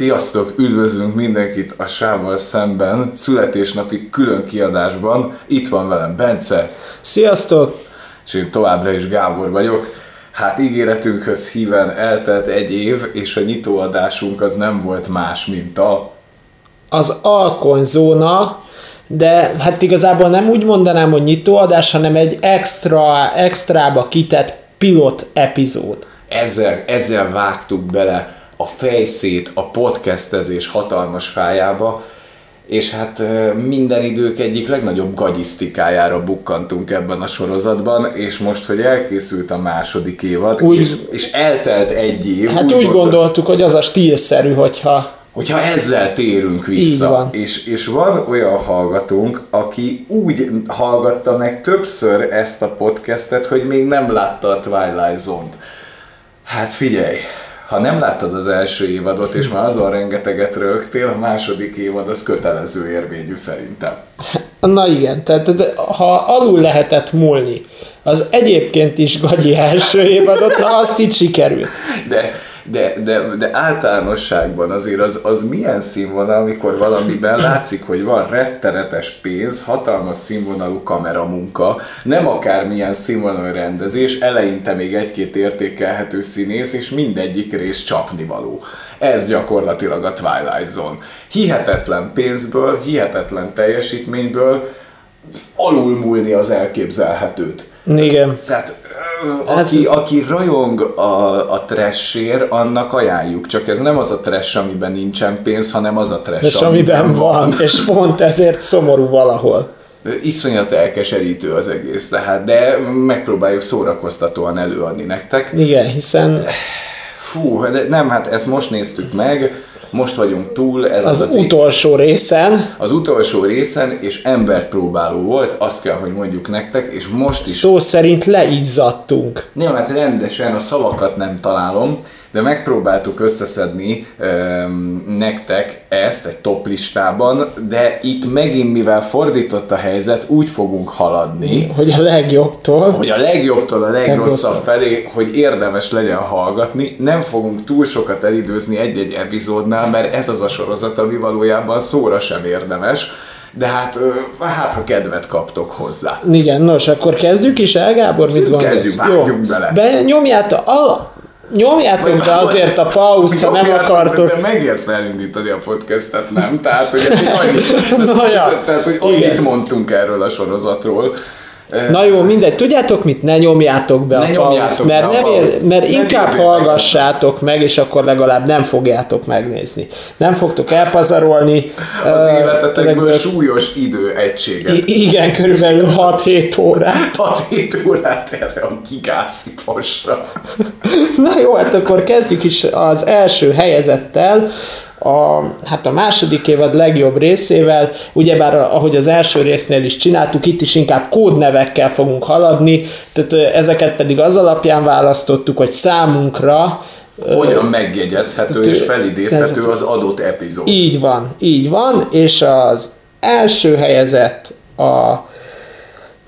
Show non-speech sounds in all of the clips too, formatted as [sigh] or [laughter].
Sziasztok, üdvözlünk mindenkit a Sával szemben, születésnapi külön kiadásban. Itt van velem Bence, Sziasztok! és én továbbra is Gábor vagyok. Hát ígéretünkhöz híven eltelt egy év, és a nyitóadásunk az nem volt más, mint a... Az alkonyzóna, de hát igazából nem úgy mondanám, hogy nyitóadás, hanem egy extra, extrába kitett pilot epizód. Ezzel, ezzel vágtuk bele a fejszét a podcastezés hatalmas fájába, és hát minden idők egyik legnagyobb gagyisztikájára bukkantunk ebben a sorozatban, és most, hogy elkészült a második évad, Úgy- és, és eltelt egy év, Hát úgy, gondoltam- gondoltuk, hogy az a stílszerű, hogyha hogyha ezzel térünk vissza, Így van. És, és van olyan hallgatónk, aki úgy hallgatta meg többször ezt a podcastet, hogy még nem látta a Twilight Zone-t. Hát figyelj, ha nem láttad az első évadot, és már azon rengeteget rögtél, a második évad az kötelező érvényű szerintem. Na igen, tehát de, ha alul lehetett múlni, az egyébként is gagyi első évadot, na azt így sikerült. De, de, de, de általánosságban azért az, az milyen színvonal, amikor valamiben látszik, hogy van rettenetes pénz, hatalmas színvonalú kameramunka, nem akármilyen színvonalú rendezés, eleinte még egy-két értékelhető színész, és mindegyik rész csapnivaló. Ez gyakorlatilag a Twilight Zone. Hihetetlen pénzből, hihetetlen teljesítményből alulmúlni az elképzelhetőt. Igen. Tehát aki, aki rajong a, a trashért, annak ajánljuk. Csak ez nem az a trash, amiben nincsen pénz, hanem az a trash, És amiben van, és pont ezért szomorú valahol. Iszonyat elkeserítő az egész, tehát, de megpróbáljuk szórakoztatóan előadni nektek. Igen, hiszen Fú, de nem, hát ezt most néztük meg, most vagyunk túl, ez az, az az, utolsó részen. Az utolsó részen, és embert próbáló volt, azt kell, hogy mondjuk nektek, és most is szó szerint leizzadtunk. Nem, hát rendesen a szavakat nem találom, de megpróbáltuk összeszedni öm, nektek ezt egy top listában, de itt megint, mivel fordított a helyzet, úgy fogunk haladni, Hogy a legjobbtól. hogy a legjobbtól a legrosszabb felé, hogy érdemes legyen hallgatni. Nem fogunk túl sokat elidőzni egy-egy epizódnál, mert ez az a sorozat, ami valójában szóra sem érdemes. De hát, hát ha kedvet kaptok hozzá. Igen, nos, akkor kezdjük is el, Gábor, mit gondolsz? Kezdjük, vágjunk bele. Be, nyomjátok, a, nyomjátok be azért a pauszt, ha nem akartok. De megérte elindítani a podcastet, nem? Tehát, hogy [laughs] annyi, Na ja, tehát, hogy annyit mondtunk erről a sorozatról. Na jó, mindegy, tudjátok mit? Ne nyomjátok be Ne a nyomjátok pauszt, mert, nem ér, mert Nem inkább hallgassátok meg, és akkor legalább nem fogjátok megnézni. Nem fogtok elpazarolni. Az ö, életetekből ezekből- súlyos időegységet. I- igen, körülbelül 6-7 órát. [laughs] 6-7 órát erre a gigászi fasra. [laughs] Na jó, hát akkor kezdjük is az első helyezettel, a, hát a második évad legjobb részével, ugyebár ahogy az első résznél is csináltuk, itt is inkább kódnevekkel fogunk haladni, tehát ezeket pedig az alapján választottuk, hogy számunkra Hogyan megjegyezhető és felidézhető az adott epizód. így van, így van, és az első helyezett a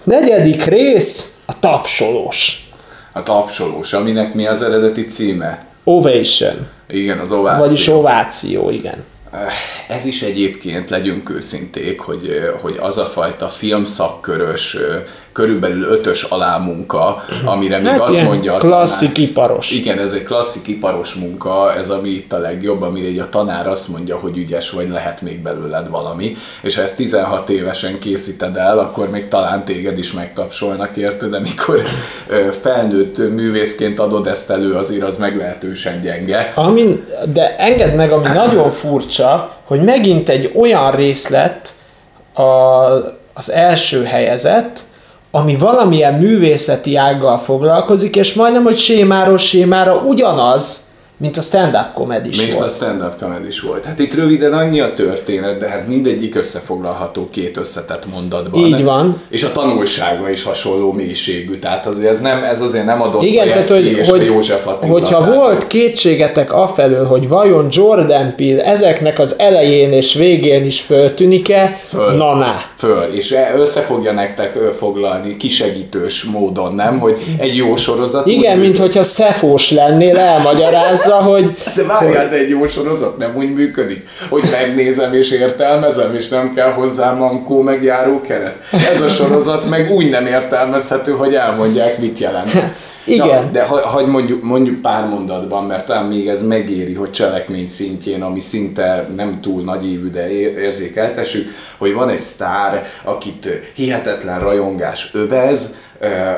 negyedik rész a tapsolós. A tapsolós, aminek mi az eredeti címe? Ovation, Igen, az ováció. vagyis ováció, igen. Ez is egyébként, legyünk őszinték, hogy, hogy az a fajta filmszakkörös, körülbelül ötös alámunka, amire még Hát azt mondja a klasszik tanár, iparos. igen, ez egy klasszik iparos munka, ez ami itt a legjobb, amire így a tanár azt mondja, hogy ügyes vagy, lehet még belőled valami, és ha ezt 16 évesen készíted el, akkor még talán téged is megtapsolnak érted, de mikor felnőtt művészként adod ezt elő, azért az meglehetősen gyenge. Amin, de engedd meg, ami nagyon furcsa, hogy megint egy olyan részlet a, az első helyezett, ami valamilyen művészeti ággal foglalkozik, és majdnem, hogy sémáról sémára ugyanaz, mint a stand-up comedy Mint a volt. stand-up comedy is volt. Hát itt röviden annyi a történet, de hát mindegyik összefoglalható két összetett mondatban. Így van. És a tanulsága is hasonló mélységű, tehát azért ez, nem, ez azért nem a Igen, tehát hogy, és a hogy József Attila. hogyha tehát- volt kétségetek afelől, hogy vajon Jordan Peele ezeknek az elején és végén is föltűnik-e, Föl. na na. Föl, és e- össze fogja nektek foglalni kisegítős módon, nem? Hogy egy jó sorozat. Igen, mint hogyha szefós lennél, elmagyarázza, hogy... [laughs] De várjál, de egy jó sorozat nem úgy működik, hogy megnézem és értelmezem, és nem kell hozzá mankó meg járó keret. Ez a sorozat meg úgy nem értelmezhető, hogy elmondják, mit jelent. [laughs] Igen. Na, de ha, hagy mondjuk, mondjuk pár mondatban, mert talán még ez megéri, hogy cselekmény szintjén, ami szinte nem túl nagy évű, de ér- érzékeltessük, hogy van egy sztár, akit hihetetlen rajongás övez,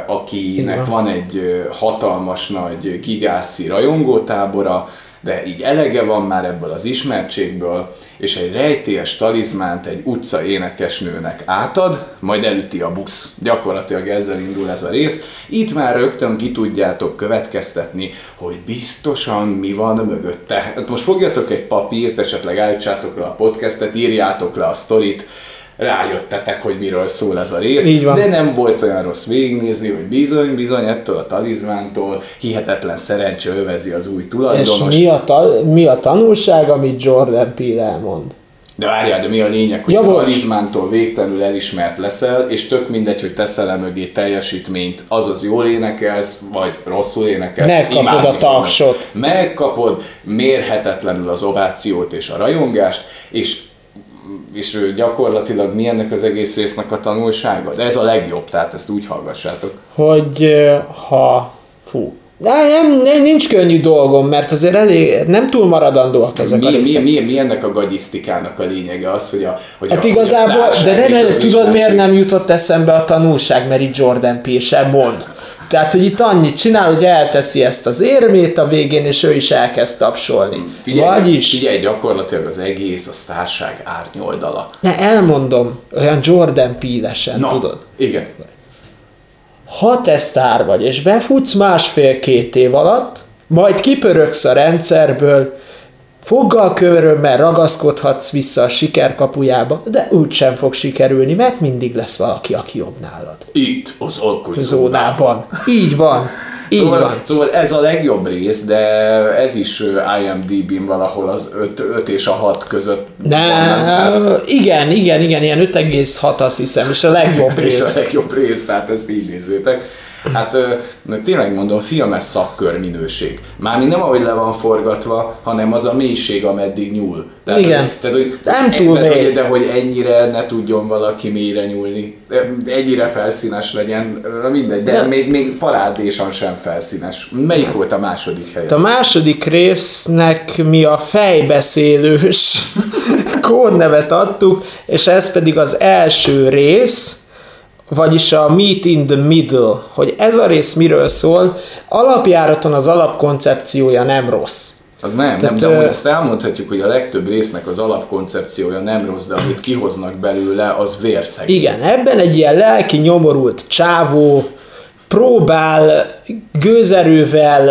akinek Igen. van egy hatalmas nagy gigászi rajongótábora, de így elege van már ebből az ismertségből, és egy rejtélyes talizmánt egy utca énekesnőnek átad, majd elüti a busz. Gyakorlatilag ezzel indul ez a rész. Itt már rögtön ki tudjátok következtetni, hogy biztosan mi van mögötte. Hát most fogjatok egy papírt, esetleg állítsátok le a podcastet, írjátok le a sztorit, rájöttetek, hogy miről szól ez a rész, Így van. de nem volt olyan rossz végignézni, hogy bizony, bizony ettől a talizmántól hihetetlen szerencse övezi az új És tulajdonos. mi a, ta, mi a tanulság, amit Jordan Peele elmond? De várjál, de mi a lényeg, hogy Ja, a talizmántól végtelenül elismert leszel, és tök mindegy, hogy teszel e mögé teljesítményt, azaz jól énekelsz, vagy rosszul énekelsz. Megkapod a fognak. tapsot. Megkapod mérhetetlenül az ovációt és a rajongást, és és gyakorlatilag mi ennek az egész résznek a tanulsága? De ez a legjobb, tehát ezt úgy hallgassátok. hogy ha... Fú. De nem, nem, nincs könnyű dolgom, mert azért elég, nem túl maradandóak ezek Mi, a mi, részek. mi, mi, ennek a gagyisztikának a lényege az, hogy a hogy Hát a, igazából, a de nem, tudod miért nem jutott eszembe a tanulság, mert itt Jordan Peele sem mond. Tehát, hogy itt annyit csinál, hogy elteszi ezt az érmét a végén, és ő is elkezd tapsolni. Figyelj, Vagyis, figyelj, gyakorlatilag az egész a sztárság árnyoldala. ne elmondom, olyan Jordan Peele-esen, Na, tudod. igen. Ha te sztár vagy, és befutsz másfél-két év alatt, majd kipöröksz a rendszerből, foggal körömmel ragaszkodhatsz vissza a siker kapujába, de úgy sem fog sikerülni, mert mindig lesz valaki, aki jobb nálad. Itt az alkotózónában. Zónában. Így van. Így Szóval, van. szóval ez a legjobb rész, de ez is IMDb-n valahol az 5, 5 és a 6 között Ne, van. igen, igen, igen, ilyen 5,6 azt hiszem, és a legjobb [laughs] És a rész. legjobb rész, tehát ezt így nézzétek. Hát tényleg mondom, filmes szakkör minőség. Mármint nem ahogy le van forgatva, hanem az a mélység, ameddig nyúl. Tehát, Igen. Hogy, tehát, hogy, Nem túl tehát, hogy, De hogy ennyire ne tudjon valaki mélyre nyúlni. Ennyire felszínes legyen, mindegy, de, De- még, még parádésan sem felszínes. Melyik volt a második hely? A második résznek mi a fejbeszélős [laughs] kódnevet adtuk, és ez pedig az első rész, vagyis a Meet in the Middle, hogy ez a rész miről szól, alapjáraton az alapkoncepciója nem rossz. Az nem, nem, Tehát, de ö- amúgy ezt elmondhatjuk, hogy a legtöbb résznek az alapkoncepciója nem rossz, de amit kihoznak belőle, az vérszeg. Igen, ebben egy ilyen lelki nyomorult csávó próbál gőzerővel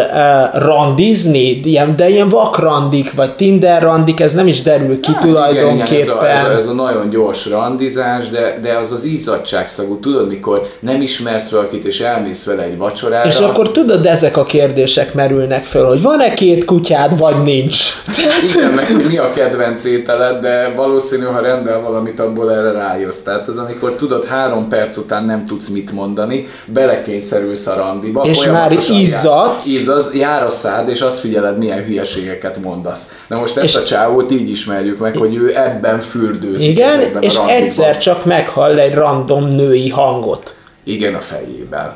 uh, randizni, ilyen, de ilyen vakrandik, vagy Tinder randik, ez nem is derül ki Hát Igen, tulajdonképpen. igen, ez, a, ez, a, ez a nagyon gyors randizás, de, de az az izzadságszagú, tudod, mikor nem ismersz valakit, és elmész vele egy vacsorára. És akkor tudod, ezek a kérdések merülnek föl, hogy van-e két kutyád, vagy nincs. [laughs] Igen, meg hogy mi a kedvenc ételed, de valószínű, ha rendel valamit, abból erre rájössz. Tehát ez amikor tudod, három perc után nem tudsz mit mondani, belekényszerülsz a randiba. És folyamatosan már jár- izzadsz. Izzadsz, jár a szád, és azt figyeled, milyen hülyeségeket mondasz. Na most ezt És- a csávót így ismerjük meg, hogy ő ebben fürdőzik. Igen, és egyszer csak meghall egy random női hangot. Igen, a fejében.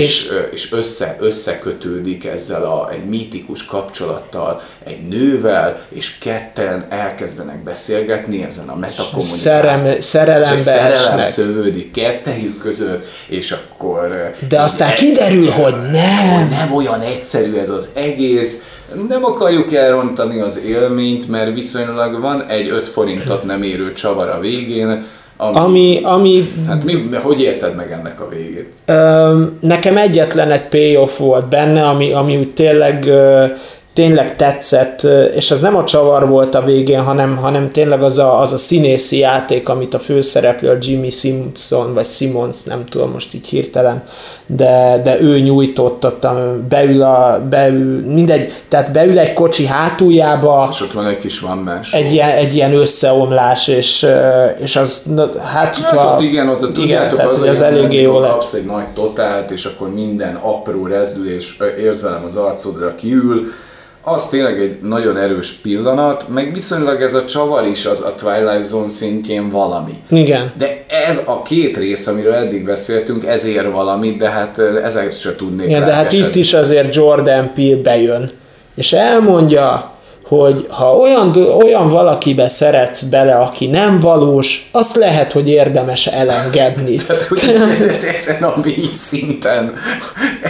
És, és össze, összekötődik ezzel a, egy mítikus kapcsolattal, egy nővel, és ketten elkezdenek beszélgetni ezen a metakommunikációt. Szerem- szerelembe és egy szerelem esnek. szövődik kettejük között, és akkor... De aztán így- kiderül, hogy nem. nem olyan egyszerű ez az egész, nem akarjuk elrontani az élményt, mert viszonylag van egy 5 forintot nem érő csavar a végén, ami, Ami, ami hát mi, hogy érted meg ennek a végét? Ö, nekem egyetlen egy payoff volt benne, ami, ami úgy tényleg, ö, tényleg tetszett, és az nem a csavar volt a végén, hanem, hanem tényleg az a, az a színészi játék, amit a főszereplő, a Jimmy Simpson, vagy Simmons, nem tudom most így hirtelen, de, de ő nyújtott ott, beül, a, beül, mindegy, tehát beül egy kocsi hátuljába, És ott van egy kis van más. egy ilyen, egy ilyen összeomlás, és, és az, na, hát, Hát ha- ott igen, ott igen, tudjátok, tehát, az, az olyan, eléggé jó lett. kapsz egy nagy totált, és akkor minden apró rezdülés érzelem az arcodra kiül, az tényleg egy nagyon erős pillanat, meg viszonylag ez a csavar is az a Twilight Zone szintjén valami. Igen. De ez a két rész, amiről eddig beszéltünk, ezért valamit, de hát ezeket se tudnék Igen, de hát itt is azért Jordan Peele bejön, és elmondja, hogy ha olyan, olyan valakibe szeretsz bele, aki nem valós, azt lehet, hogy érdemes elengedni. [laughs] Tehát, hogy ezen a mély szinten,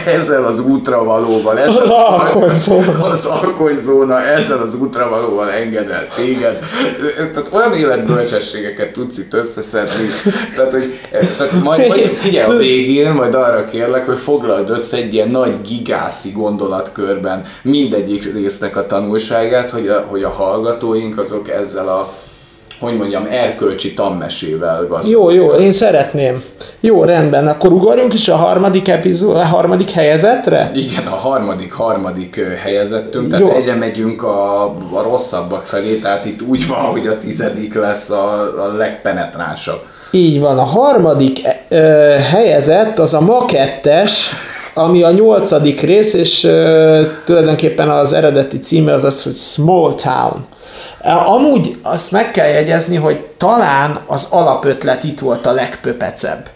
ezzel az útravalóval, [laughs] ezzel az alkonyzóna. az alkonyzóna, ezzel az útravalóval enged el téged. Tehát olyan életbölcsességeket tudsz itt összeszedni. Tehát, hogy tehát majd, majd figyelj a végén, majd arra kérlek, hogy foglald össze egy ilyen nagy gigászi gondolatkörben mindegyik résznek a tanulságát, hogy a, hogy a hallgatóink azok ezzel a hogy mondjam, erkölcsi tanmesével gazdag. Jó, jó, én szeretném. Jó, rendben, akkor ugorjunk is a harmadik epizód, a harmadik helyezetre? Igen, a harmadik, harmadik helyezettünk, tehát jó. egyre megyünk a, a rosszabbak felé, tehát itt úgy van, hogy a tizedik lesz a, a legpenetránsabb. Így van, a harmadik ö, helyezett az a makettes, ami a nyolcadik rész, és uh, tulajdonképpen az eredeti címe az az, hogy Small Town. Amúgy azt meg kell jegyezni, hogy talán az alapötlet itt volt a legpöpecebb.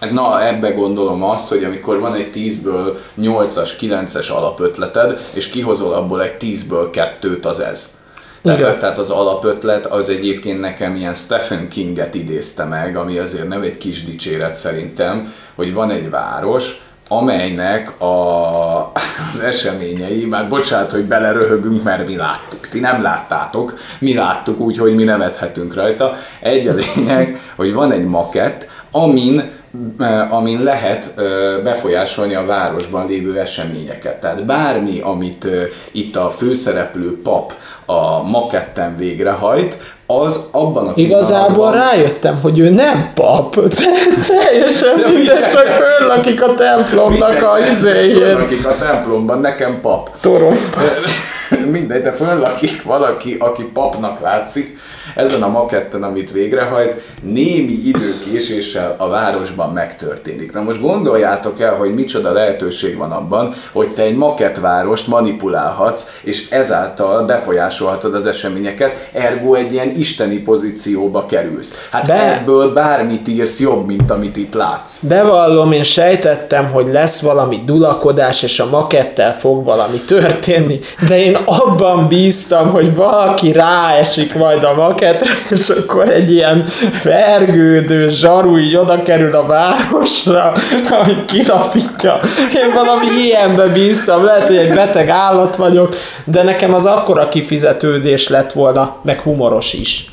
Hát na, ebbe gondolom azt, hogy amikor van egy 10-ből 8-as, 9-es alapötleted, és kihozol abból egy 10-ből kettőt, az ez. Tehát, tehát az alapötlet az egyébként nekem ilyen Stephen Kinget idézte meg, ami azért nem egy kis dicséret szerintem, hogy van egy város, amelynek a, az eseményei, már bocsánat, hogy beleröhögünk, mert mi láttuk. Ti nem láttátok, mi láttuk úgy, hogy mi nevethetünk rajta. Egy a lényeg, hogy van egy makett, amin eh, amin lehet eh, befolyásolni a városban lévő eseményeket. Tehát bármi, amit eh, itt a főszereplő pap a maketten végrehajt, az abban a Igazából rájöttem, hogy ő nem pap. [laughs] Teljesen de minden, csak föllakik a templomnak a izéjén. Föllakik a templomban, nekem pap. Torom. [laughs] Mindegy, de föllakik valaki, aki papnak látszik, ezen a maketten, amit végrehajt, némi időkéséssel a városban megtörténik. Na most gondoljátok el, hogy micsoda lehetőség van abban, hogy te egy makettvárost manipulálhatsz, és ezáltal befolyásolhatod az eseményeket, ergo egy ilyen isteni pozícióba kerülsz. Hát Be... ebből bármit írsz jobb, mint amit itt látsz. Bevallom, én sejtettem, hogy lesz valami dulakodás, és a makettel fog valami történni, de én abban bíztam, hogy valaki ráesik majd a őket, és akkor egy ilyen vergődő zsaru így oda kerül a városra, ami kilapítja. Én valami ilyenbe bíztam, lehet, hogy egy beteg állat vagyok, de nekem az akkora kifizetődés lett volna, meg humoros is,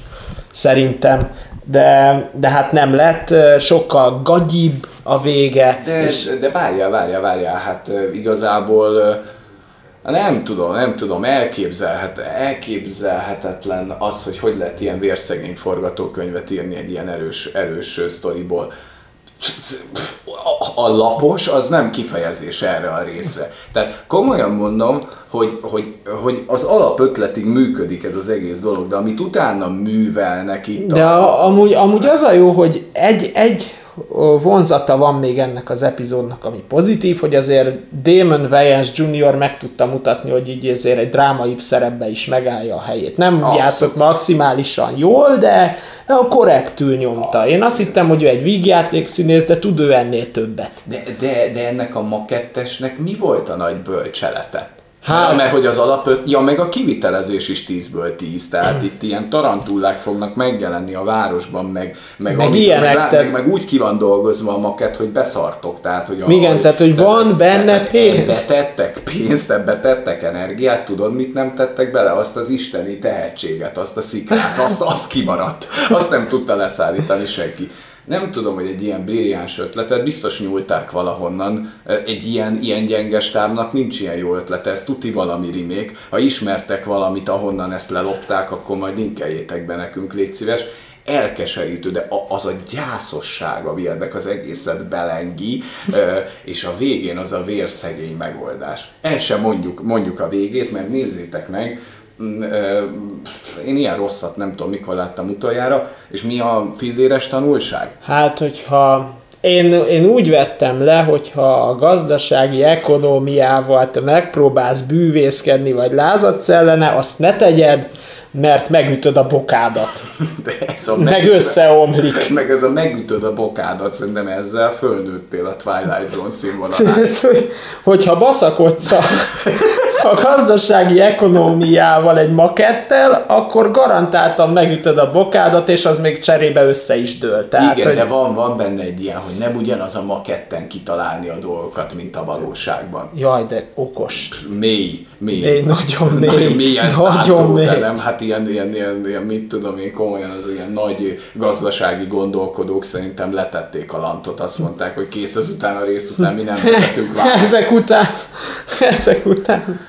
szerintem. De, de hát nem lett, sokkal gagyibb a vége. De, és... de várjál, várjál, várjál, hát igazából nem tudom, nem tudom, elképzelhet, elképzelhetetlen az, hogy hogy lehet ilyen vérszegény forgatókönyvet írni egy ilyen erős, erős sztoriból. A, a lapos az nem kifejezés erre a része. Tehát komolyan mondom, hogy, hogy, hogy az alapötletig működik ez az egész dolog, de amit utána művelnek itt. De a, amúgy, amúgy az a jó, hogy egy, egy vonzata van még ennek az epizódnak, ami pozitív, hogy azért Damon Wayans Jr. meg tudta mutatni, hogy így azért egy drámai szerepbe is megállja a helyét. Nem Abszolút. játszott maximálisan jól, de korrektül nyomta. Én azt hittem, hogy ő egy vígjáték színész, de tud ő ennél többet. De, de, de ennek a makettesnek mi volt a nagy bölcselete? Hát, mert hogy az alap, ja, meg a kivitelezés is 10-ből 10, tehát itt ilyen tarantullák fognak megjelenni a városban, meg, meg, meg ilyenek, meg, te... meg, meg, úgy ki van dolgozva a maket, hogy beszartok, tehát hogy... A, Igen, tehát hogy van benne pénz. Betettek pénzt, ebbe tettek energiát, tudod mit nem tettek bele? Azt az isteni tehetséget, azt a szikrát, azt, azt kimaradt, azt nem tudta leszállítani senki nem tudom, hogy egy ilyen brilliáns ötletet biztos nyúlták valahonnan. Egy ilyen, ilyen gyenge stábnak nincs ilyen jó ötlete, ez tuti valami rimék. Ha ismertek valamit, ahonnan ezt lelopták, akkor majd linkeljétek be nekünk, légy szíves elkeserítő, de az a gyászosság, ami ennek az egészet belengi, és a végén az a vérszegény megoldás. El sem mondjuk, mondjuk a végét, mert nézzétek meg, én ilyen rosszat nem tudom, mikor láttam utoljára, és mi a filléres tanulság? Hát, hogyha én, én úgy vettem le, hogyha a gazdasági ekonómiával te megpróbálsz bűvészkedni, vagy lázadsz ellene, azt ne tegyed, mert megütöd a bokádat. [laughs] De ez a Meg összeomlik. [laughs] Meg ez a megütöd a bokádat, szerintem ezzel fölnőttél a Twilight Zone [laughs] hogy- Hogyha baszakodsz a, a gazdasági ekonómiával egy makettel, akkor garantáltan megütöd a bokádat, és az még cserébe össze is dől. Tehát, Igen, hogy, de van, van benne egy ilyen, hogy nem ugyanaz a maketten kitalálni a dolgokat, mint a valóságban. Jaj, de okos. Mély, mély. Mély, nagyon mély. Nagyon mélyen Nagyon szántó, mély. de nem, hát ilyen, ilyen, ilyen, ilyen, mit tudom én, komolyan az ilyen nagy gazdasági gondolkodók szerintem letették a lantot, azt mondták, hogy kész ezután a rész után mi nem vezetünk. [laughs] Ezek után, ezek után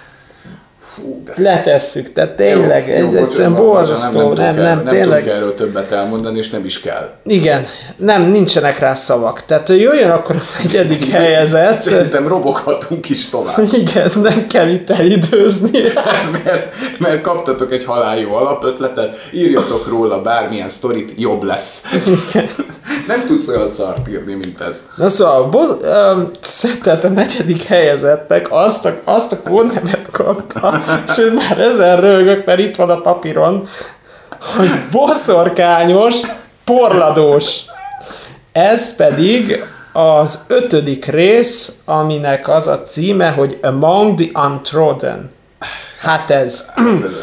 Hú, de letesszük, tehát tényleg, Jó, egy, jó, egyszerűen borzasztó, nem, el- nem, nem tényleg. tudunk erről többet elmondani, és nem is kell. Igen, nem, nincsenek rá szavak. Tehát jöjjön akkor a negyedik helyezett. Szerintem roboghatunk is tovább. [laughs] Igen, nem kell itt elidőzni. [laughs] Hát mert, mert kaptatok egy haláljú alapötletet, írjatok róla bármilyen sztorit, jobb lesz. [laughs] Nem tudsz olyan szart írni, mint ez. Na szóval, boz, um, tehát a negyedik helyezettek azt a, azt a kódnevet kapta, [laughs] és én már ezen rögök, mert itt van a papíron, hogy boszorkányos, porladós. Ez pedig az ötödik rész, aminek az a címe, hogy Among the Untrodden. Hát ez.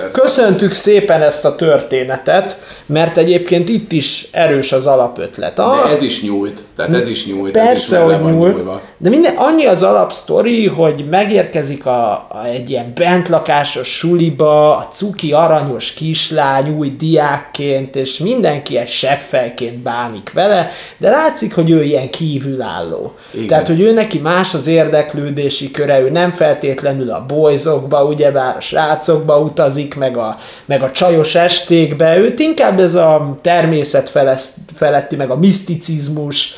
ez- Köszöntük szépen ezt a történetet, mert egyébként itt is erős az alapötlet. A, De ez is nyúlt, tehát ez is nyúlt. ez is Persze, meg le hogy nyúlt. nyúlva. De minden, annyi az alapsztori, hogy megérkezik a, a, egy ilyen bentlakásos suliba, a cuki aranyos kislány új diákként, és mindenki egy seggfejként bánik vele, de látszik, hogy ő ilyen kívülálló. Igen. Tehát, hogy ő neki más az érdeklődési köre, ő nem feltétlenül a bolyzokba, ugyebár a srácokba utazik, meg a, meg a csajos estékbe, őt inkább ez a természet feletti, meg a miszticizmus,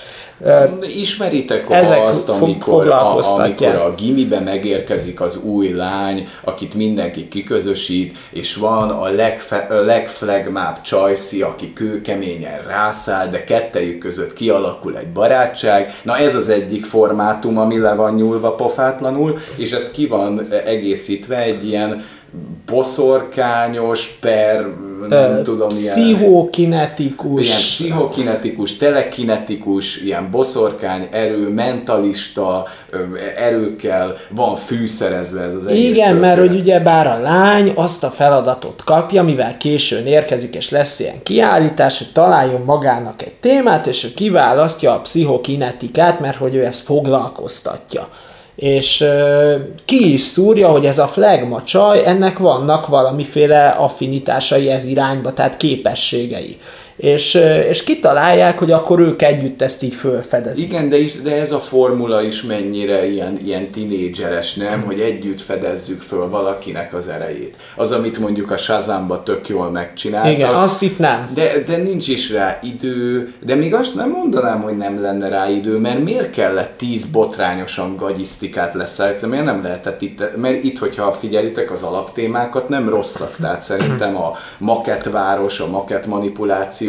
Ismeritek Ezek azt, amikor a, amikor a gimibe megérkezik az új lány, akit mindenki kiközösít, és van a legfe, a legflegmább csajszi, aki kőkeményen rászáll, de kettejük között kialakul egy barátság. Na ez az egyik formátum, ami le van nyúlva pofátlanul, és ez ki van egészítve egy ilyen boszorkányos, per, nem ö, tudom, pszichokinetikus, ilyen pszichokinetikus, telekinetikus, ilyen boszorkány erő, mentalista erőkkel van fűszerezve ez az egész Igen, mert történet. hogy ugye bár a lány azt a feladatot kapja, mivel későn érkezik, és lesz ilyen kiállítás, hogy találjon magának egy témát, és ő kiválasztja a pszichokinetikát, mert hogy ő ezt foglalkoztatja. És ö, ki is szúrja, hogy ez a flagma csaj, ennek vannak valamiféle affinitásai ez irányba, tehát képességei. És, és kitalálják, hogy akkor ők együtt ezt így fölfedezik. Igen, de, is, de ez a formula is mennyire ilyen, ilyen tinédzseres, nem? Hogy együtt fedezzük föl valakinek az erejét. Az, amit mondjuk a Shazamba tök jól megcsináltak. Igen, azt itt nem. De, de nincs is rá idő, de még azt nem mondanám, hogy nem lenne rá idő, mert miért kellett tíz botrányosan gagyisztikát leszállítani, miért nem lehetett itt, mert itt, hogyha figyelitek az alaptémákat, nem rosszak, tehát szerintem a makettváros, a makett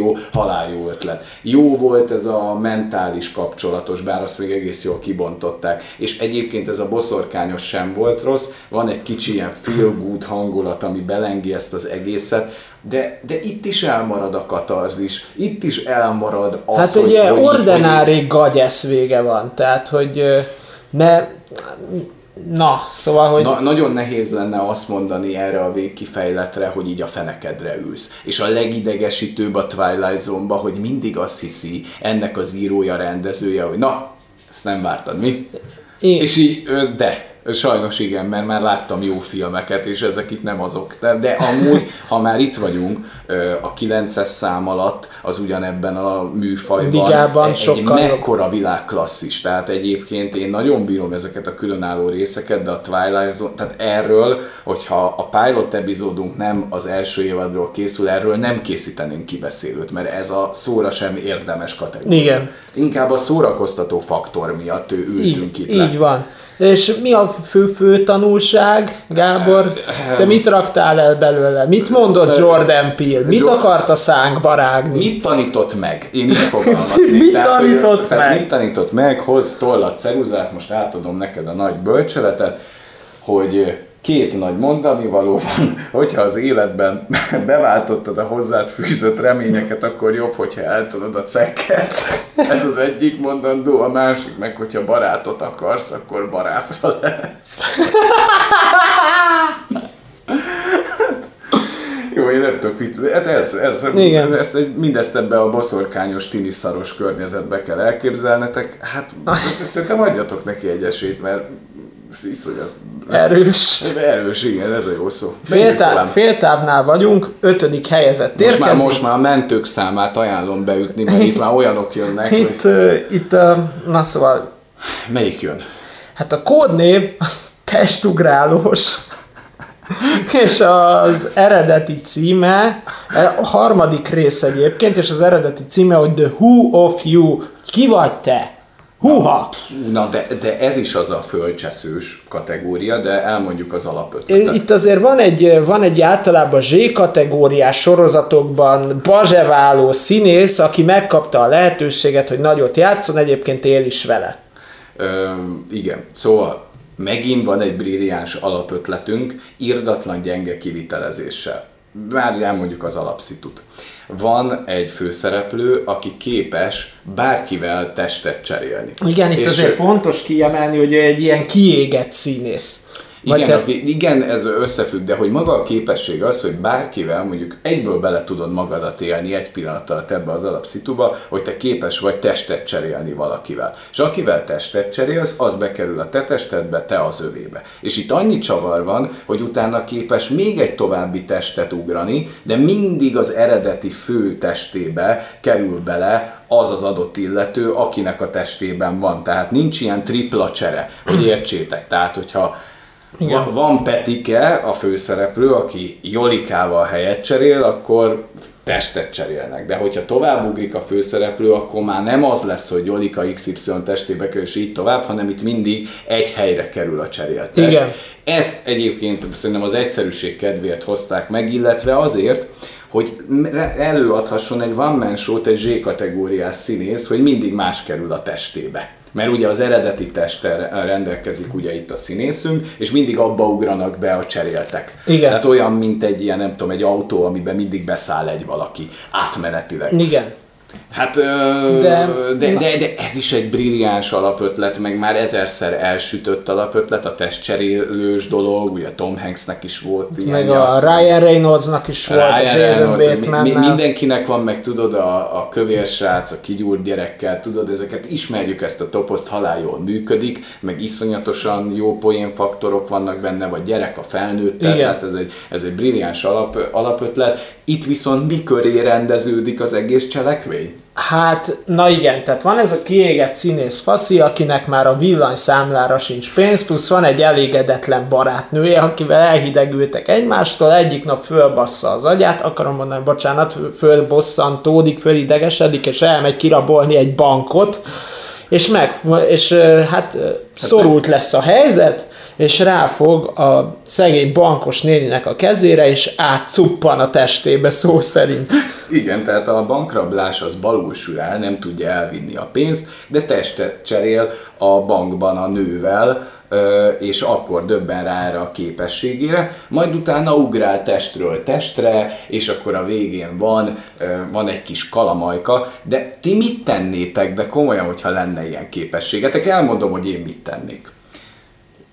manipuláció, halál jó ötlet. Jó volt ez a mentális kapcsolatos, bár azt még egész jól kibontották, és egyébként ez a boszorkányos sem volt rossz, van egy kicsi ilyen feel good hangulat, ami belengi ezt az egészet, de, de itt is elmarad a katarzis, itt is elmarad az, Hát hogy, ugye hogy, ordinári gagyesz vége van, tehát hogy mert na, szóval, hogy Na, nagyon nehéz lenne azt mondani erre a végkifejletre, hogy így a fenekedre ülsz. És a legidegesítőbb a Twilight Zone-ba, hogy mindig azt hiszi ennek az írója, rendezője, hogy na, ezt nem vártad, mi? Én- És így, de, sajnos igen, mert már láttam jó filmeket, és ezek itt nem azok. De, de amúgy, ha már itt vagyunk, a 9-es szám alatt, az ugyanebben a műfajban Ligában egy, sokkal mekkora világklasszis. Tehát egyébként én nagyon bírom ezeket a különálló részeket, de a Twilight Zone, tehát erről, hogyha a pilot epizódunk nem az első évadról készül, erről nem készítenénk kibeszélőt, mert ez a szóra sem érdemes kategória. Igen. Inkább a szórakoztató faktor miatt ültünk így, itt le. így van. És mi a fő, fő tanulság, Gábor? Te mit raktál el belőle? Mit mondott Jordan Peele? Mit akart a szánkba rágni? Mit tanított meg? Én így fogalmaznék. [laughs] Mit Tehát, hogy- tanított tehát meg? Mit tanított meg? Hoz tollat, ceruzát, most átadom neked a nagy bölcseletet, hogy két nagy mondani való van, [laughs] hogyha az életben [laughs] beváltottad a hozzád fűzött reményeket, akkor jobb, hogyha eltudod a cekket. [laughs] Ez az egyik mondandó, a másik meg, hogyha barátot akarsz, akkor barátra lesz. Jó, én nem tudok mit... Hát ez, ez, Igen. Ezt, mindezt ebbe a boszorkányos, tiniszaros környezetbe kell elképzelnetek. Hát szerintem adjatok neki egy esélyt, mert iszonyat... Erős. Erős, igen, ez a jó szó. Féltáv, féltávnál vagyunk, ötödik helyezett Most már, érkezik. most már a mentők számát ajánlom beütni, mert itt már olyanok jönnek, [laughs] hogy Itt, uh, itt na szóval, melyik jön? hát a kódnév az testugrálós, [laughs] és az eredeti címe, a harmadik rész egyébként, és az eredeti címe, hogy The Who of You, ki vagy te? Húha! Na, de, de ez is az a földcseszős kategória, de elmondjuk az alapötletet. Itt azért van egy, van egy általában Z-kategóriás sorozatokban bazseváló színész, aki megkapta a lehetőséget, hogy nagyot játszon, egyébként él is vele. Ö, igen, szóval megint van egy brilliáns alapötletünk, irdatlan gyenge kivitelezéssel. Már elmondjuk az alapszitut. Van egy főszereplő, aki képes bárkivel testet cserélni. Igen, itt És azért ő- fontos kiemelni, hogy ő egy ilyen kiégett színész. Igen, hát- aki, igen, ez összefügg, de hogy maga a képesség az, hogy bárkivel mondjuk egyből bele tudod magadat élni egy pillanat alatt ebbe az alapszituba, hogy te képes vagy testet cserélni valakivel. És akivel testet cserélsz, az bekerül a te testedbe, te az övébe. És itt annyi csavar van, hogy utána képes még egy további testet ugrani, de mindig az eredeti fő testébe kerül bele az az adott illető, akinek a testében van. Tehát nincs ilyen tripla csere, hogy értsétek. Tehát, hogyha van, van Petike, a főszereplő, aki Jolikával helyet cserél, akkor testet cserélnek. De hogyha tovább ugrik a főszereplő, akkor már nem az lesz, hogy Jolika XY testébe kerül, és így tovább, hanem itt mindig egy helyre kerül a cserélt test. Igen. Ezt egyébként szerintem az egyszerűség kedvéért hozták meg, illetve azért, hogy előadhasson egy one man show-t egy Z-kategóriás színész, hogy mindig más kerül a testébe. Mert ugye az eredeti testtel rendelkezik ugye itt a színészünk, és mindig abba ugranak be a cseréltek. Igen. Tehát olyan, mint egy ilyen, nem tudom, egy autó, amiben mindig beszáll egy valaki átmenetileg. Igen. Hát, ö, De- de, de, de, ez is egy brilliáns alapötlet, meg már ezerszer elsütött alapötlet, a testcserélős dolog, ugye Tom Hanksnek is volt ilyen. Meg a Ryan Reynoldsnak is volt, a Jason bateman mi, mindenkinek van meg, tudod, a, a kövér srác, a kigyúrt gyerekkel, tudod, ezeket ismerjük ezt a toposzt, halál jól működik, meg iszonyatosan jó poénfaktorok vannak benne, vagy gyerek a felnőttel, Igen. tehát ez egy, ez egy brilliáns alap, alapötlet. Itt viszont mi köré rendeződik az egész cselekvény? Hát, na igen, tehát van ez a kiégett színész faszi, akinek már a villanyszámlára sincs pénz, plusz van egy elégedetlen barátnője, akivel elhidegültek egymástól, egyik nap fölbassza az agyát, akarom mondani, bocsánat, fölbosszantódik, fölidegesedik, és elmegy kirabolni egy bankot, és meg, és hát ö, szorult lesz a helyzet, és ráfog a szegény bankos néninek a kezére, és átcuppan a testébe szó szerint. Igen, tehát a bankrablás az balul sül el, nem tudja elvinni a pénzt, de testet cserél a bankban a nővel, és akkor döbben rá erre a képességére, majd utána ugrál testről testre, és akkor a végén van, van egy kis kalamajka, de ti mit tennétek be komolyan, hogyha lenne ilyen képességetek? Elmondom, hogy én mit tennék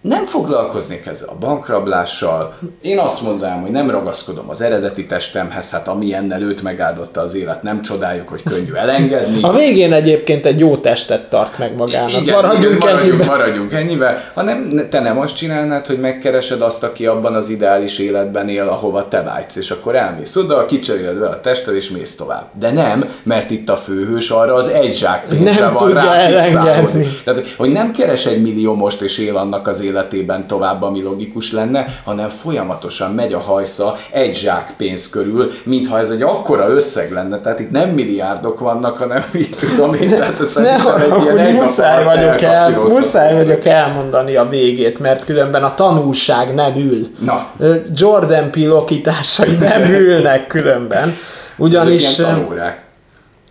nem foglalkoznék ezzel a bankrablással. Én azt mondanám, hogy nem ragaszkodom az eredeti testemhez, hát amilyennel őt megáldotta az élet, nem csodáljuk, hogy könnyű elengedni. A végén egyébként egy jó testet tart meg magának. Igen, maradjunk igen, maradjunk, ennyiben. maradjunk ennyivel. hanem te nem azt csinálnád, hogy megkeresed azt, aki abban az ideális életben él, ahova te vágysz, és akkor elmész oda, kicseréled vele a tested, és mész tovább. De nem, mert itt a főhős arra az egy zsák pénzre Nem van tudja rá elengedni. Tehát, hogy nem keres egy millió most, és él annak az életében tovább, ami logikus lenne, hanem folyamatosan megy a hajsza egy zsák pénz körül, mintha ez egy akkora összeg lenne, tehát itt nem milliárdok vannak, hanem [laughs] mit tudom én, tehát ez ne, egy ilyen muszáj vagyok, el, muszáj vagyok elmondani a végét, mert különben a tanulság nem ül. Na. Jordan pilokításai nem [laughs] ülnek különben. Ugyanis,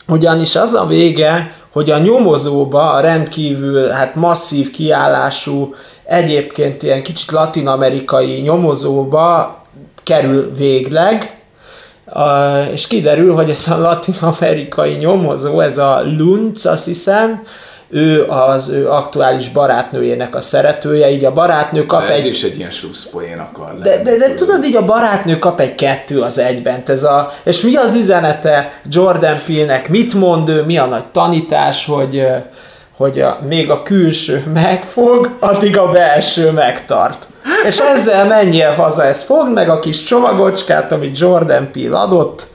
ugyanis az a vége, hogy a nyomozóba a rendkívül hát masszív kiállású, egyébként ilyen kicsit latinamerikai nyomozóba kerül végleg, és kiderül, hogy ez a latinamerikai nyomozó, ez a Lunc, azt hiszem, ő az ő aktuális barátnőjének a szeretője, így a barátnő kap ez egy... is egy ilyen slusszpoén akar lenni. De, de, de, tudod, így a barátnő kap egy kettő az egyben. Ez a, és mi az üzenete Jordan Peele-nek? Mit mond ő? Mi a nagy tanítás, hogy, hogy a, még a külső [laughs] megfog, addig a belső megtart. És ezzel menjél haza, ez fog meg a kis csomagocskát, amit Jordan Peele adott,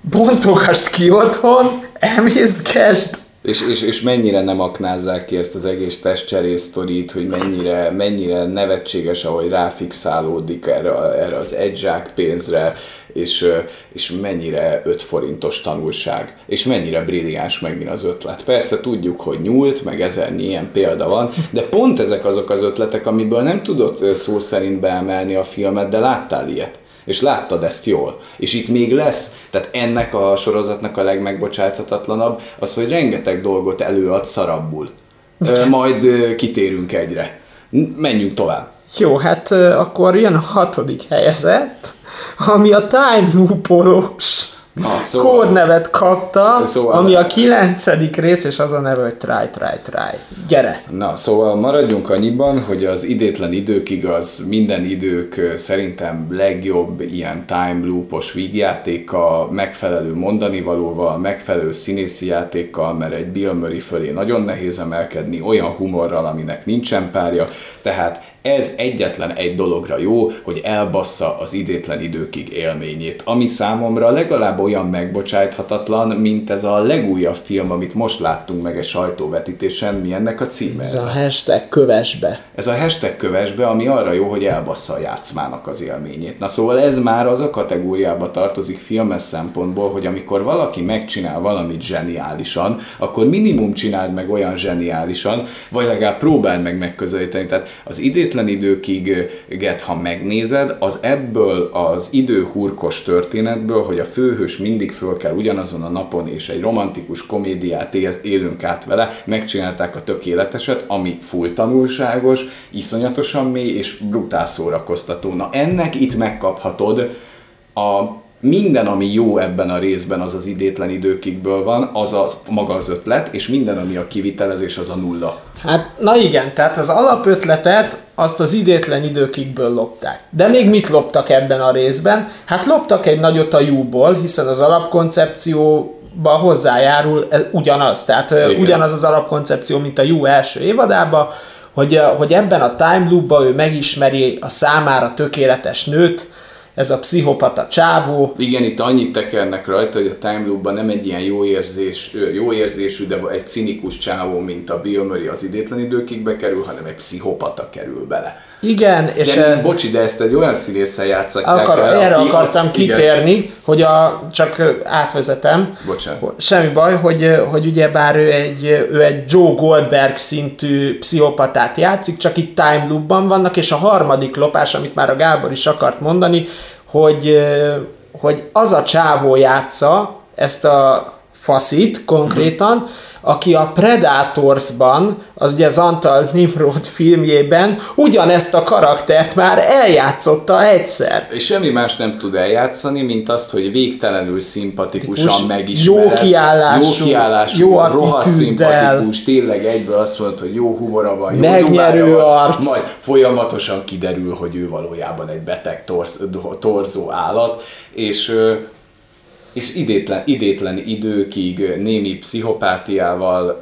bontogasd ki otthon, emészgesd, és, és, és mennyire nem aknázzák ki ezt az egész testcserész hogy mennyire, mennyire nevetséges, ahogy ráfixálódik erre, erre az egy pénzre, és, és mennyire 5 forintos tanulság, és mennyire brilliáns megint az ötlet. Persze tudjuk, hogy nyúlt, meg ezer ilyen példa van, de pont ezek azok az ötletek, amiből nem tudott szó szerint beemelni a filmet, de láttál ilyet és láttad ezt jól. És itt még lesz, tehát ennek a sorozatnak a legmegbocsáthatatlanabb az, hogy rengeteg dolgot előad szarabbul. Majd kitérünk egyre. Menjünk tovább. Jó, hát akkor jön a hatodik helyezett, ami a Time Loopolós Na, szóval, kódnevet kapta, szóval, ami a kilencedik rész, és az a neve, hogy try, try, try. Gyere! Na, szóval maradjunk annyiban, hogy az idétlen időkig az minden idők szerintem legjobb ilyen time loopos vígjátéka, megfelelő mondani valóval, megfelelő színészi játékkal, mert egy Bill Murray fölé nagyon nehéz emelkedni, olyan humorral, aminek nincsen párja, tehát ez egyetlen egy dologra jó, hogy elbassza az idétlen időkig élményét, ami számomra legalább olyan megbocsájthatatlan, mint ez a legújabb film, amit most láttunk meg egy sajtóvetítésen, mi ennek a címe? Ez, ez a, hashtag kövesbe. Ez a hashtag kövesbe, ami arra jó, hogy elbassza a játszmának az élményét. Na szóval ez már az a kategóriába tartozik filmes szempontból, hogy amikor valaki megcsinál valamit zseniálisan, akkor minimum csináld meg olyan zseniálisan, vagy legalább próbáld meg megközelíteni. Tehát az idét idétlen időkig get, ha megnézed, az ebből az időhurkos történetből, hogy a főhős mindig föl kell ugyanazon a napon, és egy romantikus komédiát élünk át vele, megcsinálták a tökéleteset, ami full tanulságos, iszonyatosan mély és brutál szórakoztató. Na ennek itt megkaphatod a minden, ami jó ebben a részben, az az idétlen időkikből van, az a maga az ötlet, és minden, ami a kivitelezés, az a nulla. Hát, na igen, tehát az alapötletet azt az idétlen időkikből lopták. De még mit loptak ebben a részben? Hát loptak egy nagyot a júból, hiszen az alapkoncepcióba hozzájárul ugyanaz. Tehát igen. ugyanaz az alapkoncepció, mint a jó első évadában, hogy, hogy ebben a time loopban ő megismeri a számára tökéletes nőt, ez a pszichopata csávó. Igen, itt annyit tekernek rajta, hogy a Time Loop-ban nem egy ilyen jó, érzés, jó érzésű, de egy cinikus csávó, mint a Bill Murray az idétlen időkig bekerül, hanem egy pszichopata kerül bele. Igen, és... De, e... bocsi, de ezt egy olyan színésszel játszották akar, el, Erre aki, akartam kitérni, igen. hogy a, csak átvezetem. Bocsánat. Semmi baj, hogy, hogy ugye bár ő egy, ő egy Joe Goldberg szintű pszichopatát játszik, csak itt time loopban vannak, és a harmadik lopás, amit már a Gábor is akart mondani, hogy, hogy az a csávó játsza ezt a faszit konkrétan, uh-huh aki a Predatorsban, az ugye az Antal Nimrod filmjében ugyanezt a karaktert már eljátszotta egyszer. És semmi más nem tud eljátszani, mint azt, hogy végtelenül szimpatikusan megismered. Jó kiállású, jó, kiállású, jó rohadt szimpatikus, tényleg egyből azt mondod, hogy jó humora van, jó Megnyerő arc. Van, majd folyamatosan kiderül, hogy ő valójában egy beteg torz, torzó állat, és és idétlen, idétlen időkig némi pszichopátiával.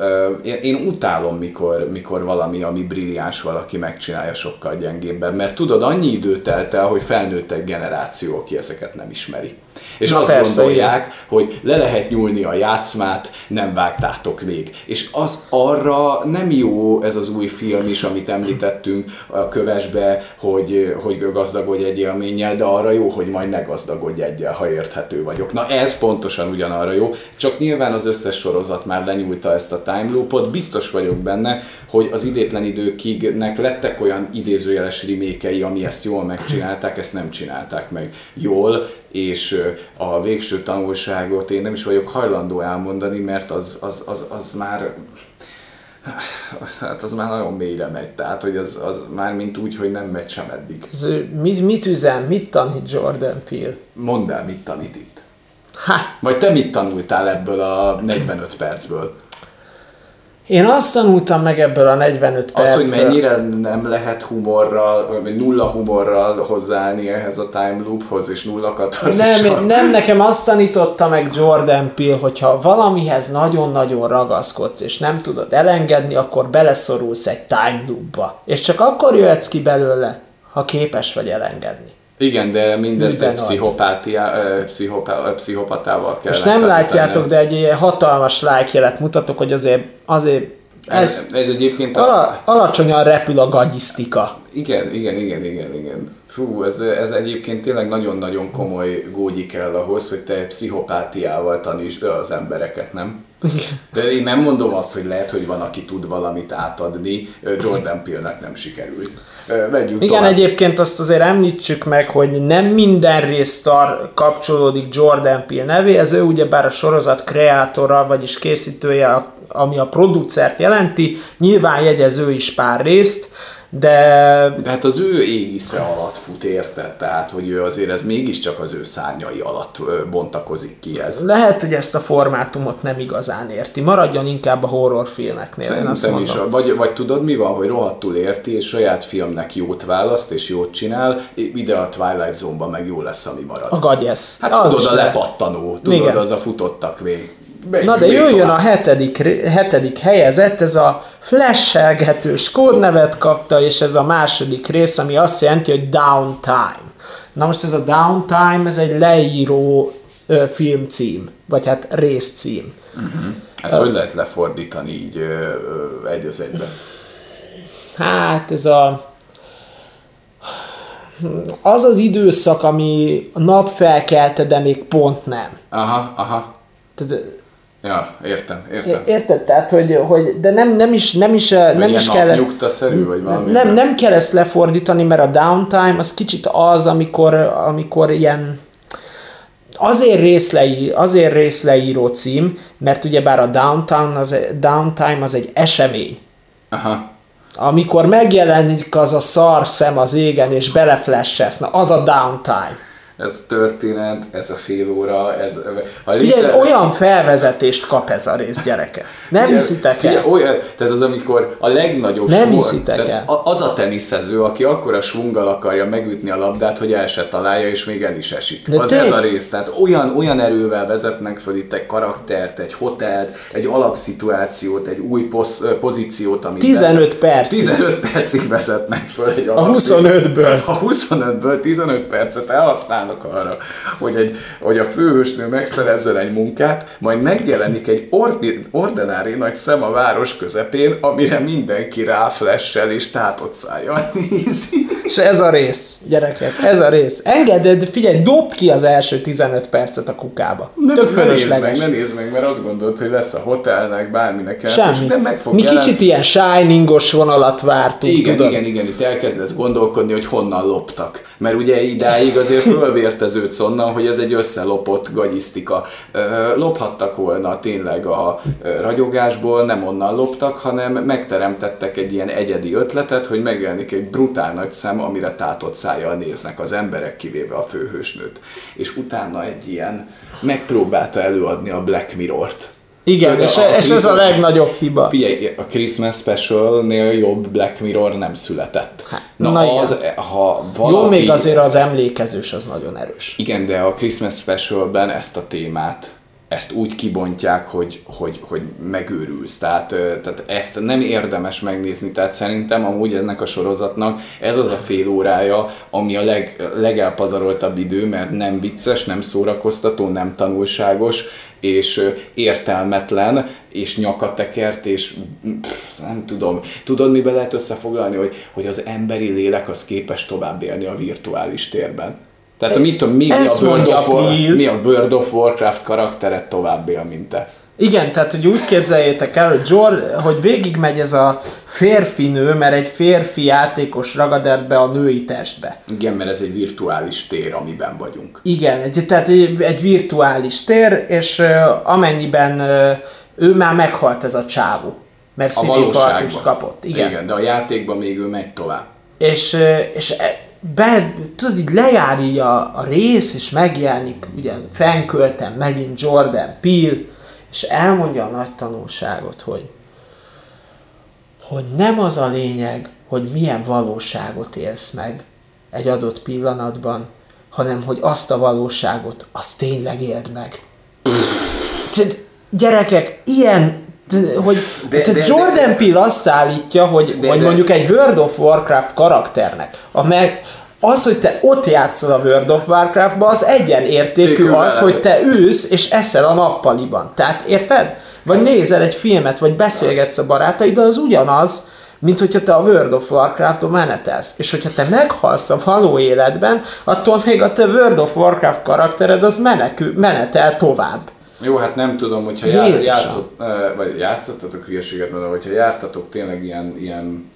Én utálom, mikor, mikor valami, ami brilliáns valaki megcsinálja sokkal gyengébben, mert tudod, annyi idő telt el, hogy felnőtt egy generáció, aki ezeket nem ismeri. És Na azt persze, gondolják, hogy le lehet nyúlni a játszmát, nem vágtátok még. És az arra nem jó ez az új film is, amit említettünk a kövesbe, hogy, hogy gazdagodj egy élménnyel, de arra jó, hogy majd ne gazdagodj egyel, ha érthető vagyok. Na ez pontosan ugyanarra jó, csak nyilván az összes sorozat már lenyúlta ezt a time loopot, biztos vagyok benne, hogy az idétlen időkignek lettek olyan idézőjeles rimékei, ami ezt jól megcsinálták, ezt nem csinálták meg jól, és a végső tanulságot én nem is vagyok hajlandó elmondani, mert az, az, az, az már hát az már nagyon mélyre megy, tehát hogy az, az már mint úgy, hogy nem megy sem eddig. Ez, mit, mit üzen, mit tanít Jordan Peele? Mondd el, mit tanít itt. Ha, Vagy te mit tanultál ebből a 45 percből? Én azt tanultam meg ebből a 45 Az, percből. hogy mennyire nem lehet humorral, vagy nulla humorral hozzáállni ehhez a time loophoz, és nulla katarzissal. Nem, nem, nekem azt tanította meg Jordan Peele, hogyha valamihez nagyon-nagyon ragaszkodsz, és nem tudod elengedni, akkor beleszorulsz egy time loopba. És csak akkor jöhetsz ki belőle, ha képes vagy elengedni. Igen, de mindezt egy pszichopátia, pszichopá, pszichopatával kell És nem látjátok, de egy ilyen hatalmas like jelet mutatok, hogy azért, azért ez Ez, ez egyébként a, ala, alacsonyan repül a gagyisztika. Igen, igen, igen, igen, igen. Fú, ez, ez egyébként tényleg nagyon-nagyon komoly gógyi kell ahhoz, hogy te pszichopátiával tanítsd az embereket, nem? De én nem mondom azt, hogy lehet, hogy van, aki tud valamit átadni, Jordan Peele-nek nem sikerült. Ö, Menjünk Igen, tovább. egyébként azt azért említsük meg, hogy nem minden résztar kapcsolódik Jordan Peele nevéhez, ő ugyebár a sorozat kreátora, vagyis készítője, ami a producert jelenti, nyilván jegyez ő is pár részt, de De hát az ő égisze alatt fut érte, tehát hogy ő azért ez mégiscsak az ő szárnyai alatt bontakozik ki ez. lehet, hogy ezt a formátumot nem igazán érti. Maradjon inkább a horrorfilmeknél, én azt Szerintem mondom. is. Vagy, vagy tudod mi van, hogy rohadtul érti, és saját filmnek jót választ, és jót csinál, ide a Twilight Zone-ban meg jó lesz, ami marad. A gagyesz. Hát Az tudod, a lepattanó, tudod, Igen. az a futottak még. Na de jöjjön a hetedik, hetedik helyezett, ez a flashelgetős kódnevet kapta, és ez a második rész, ami azt jelenti, hogy downtime. Na most ez a downtime, ez egy leíró ö, filmcím, vagy hát részcím. Ezt hogy lehet lefordítani így ö, ö, egy az egybe? Hát ez a az az időszak, ami a nap felkelte, de még pont nem. Aha, aha. Tehát, Ja, értem, értem. érted? Tehát, hogy, hogy de nem, nem is, nem is, nem ilyen is kell ezt- vagy valami. Nem, nem kell ezt lefordítani, mert a downtime az kicsit az, amikor, amikor ilyen azért részlei, azért részleíró cím, mert ugyebár a downtown az, downtime az egy esemény. Aha. Amikor megjelenik az a szar szem az égen, és beleflessesz, na az a downtime. Ez a történet, ez a fél óra, ez... Ha Ugye létre- olyan felvezetést kap ez a rész, gyereke. Nem Figyelj, hiszitek figyelj, el? Olyan, tehát az, amikor a legnagyobb Nem svung- hiszitek el. Az a teniszező, aki akkor a svunggal akarja megütni a labdát, hogy el se találja, és még el is esik. De az tény- ez a rész. Tehát olyan, olyan erővel vezetnek föl itt egy karaktert, egy hotelt, egy alapszituációt, egy új posz, pozíciót, amit 15 perc. 15 percig vezetnek föl egy A alapszituációt. 25-ből. A 25-ből 15 percet elhasználnak arra, hogy, egy, hogy a főhősnő megszerezzen egy munkát, majd megjelenik egy ordi, ordinári nagy szem a város közepén, amire mindenki ráflessel és tátott szájjal nézi. És ez a rész, gyerekek, ez a rész. Engeded, figyelj, dobd ki az első 15 percet a kukába. Ne, Tök ne nézd meg, ne nézd meg, mert azt gondolod, hogy lesz a hotelnek, bárminek el, Semmi. de meg fog Mi jelen- kicsit ilyen shiningos vonalat vártunk, Igen, tudod? igen, igen, itt elkezdesz gondolkodni, hogy honnan loptak. Mert ugye idáig azért fölvérteződsz onnan, hogy ez egy összelopott gagyisztika. Lophattak volna tényleg a ragyogásból, nem onnan loptak, hanem megteremtettek egy ilyen egyedi ötletet, hogy megjelenik egy brutál nagy szem, amire tátott szájjal néznek az emberek, kivéve a főhősnőt. És utána egy ilyen megpróbálta előadni a Black Mirror-t. Igen, Tudod, és, a és ez a legnagyobb hiba. Figyelj, a Christmas Specialnél jobb Black Mirror nem született. Hát, na, na igen. az, ha valaki... Jó, még azért az emlékezős az nagyon erős. Igen, de a Christmas Specialben ezt a témát ezt úgy kibontják, hogy, hogy, hogy megőrülsz. Tehát, tehát ezt nem érdemes megnézni. Tehát szerintem amúgy ennek a sorozatnak ez az a fél órája, ami a leg, legelpazaroltabb idő, mert nem vicces, nem szórakoztató, nem tanulságos, és értelmetlen, és nyakatekert, és pff, nem tudom. Tudod, miben lehet összefoglalni, hogy, hogy az emberi lélek az képes tovább élni a virtuális térben. Tehát mit tudom, mi, mi, a World of War, mi a World of Warcraft karakteret tovább él, mint te. Igen, tehát hogy úgy képzeljétek el, hogy, George, hogy végigmegy ez a férfi nő, mert egy férfi játékos ragad ebbe a női testbe. Igen, mert ez egy virtuális tér, amiben vagyunk. Igen, egy, tehát egy, egy virtuális tér, és ö, amennyiben ö, ő már meghalt ez a csávó, mert valóságban. kapott. Igen. Igen, de a játékban még ő megy tovább. És, ö, és e- be, tudod, így lejár így a, a rész, és megjelenik ugye fenköltem megint Jordan Peele, és elmondja a nagy tanulságot, hogy hogy nem az a lényeg, hogy milyen valóságot élsz meg egy adott pillanatban, hanem hogy azt a valóságot, azt tényleg éld meg. Gyerekek, ilyen, hogy De- de, Jordan de- Peele azt állítja, hogy, De- hogy de- mondjuk egy World of Warcraft karakternek, a meg, az, hogy te ott játszol a World of Warcraftba, az egyenértékű az, hogy te ülsz és eszel a nappaliban. Tehát érted? Vagy nézel egy filmet, vagy beszélgetsz a barátaiddal, az ugyanaz, mint hogyha te a World of Warcraftban menetelsz. És hogyha te meghalsz a való életben, attól még a te World of Warcraft karaktered az menekül, menetel tovább. Jó, hát nem tudom, hogyha Jézusom. játszott, eh, vagy játszottatok hülyeséget mondom, hogyha jártatok tényleg ilyen, ilyen,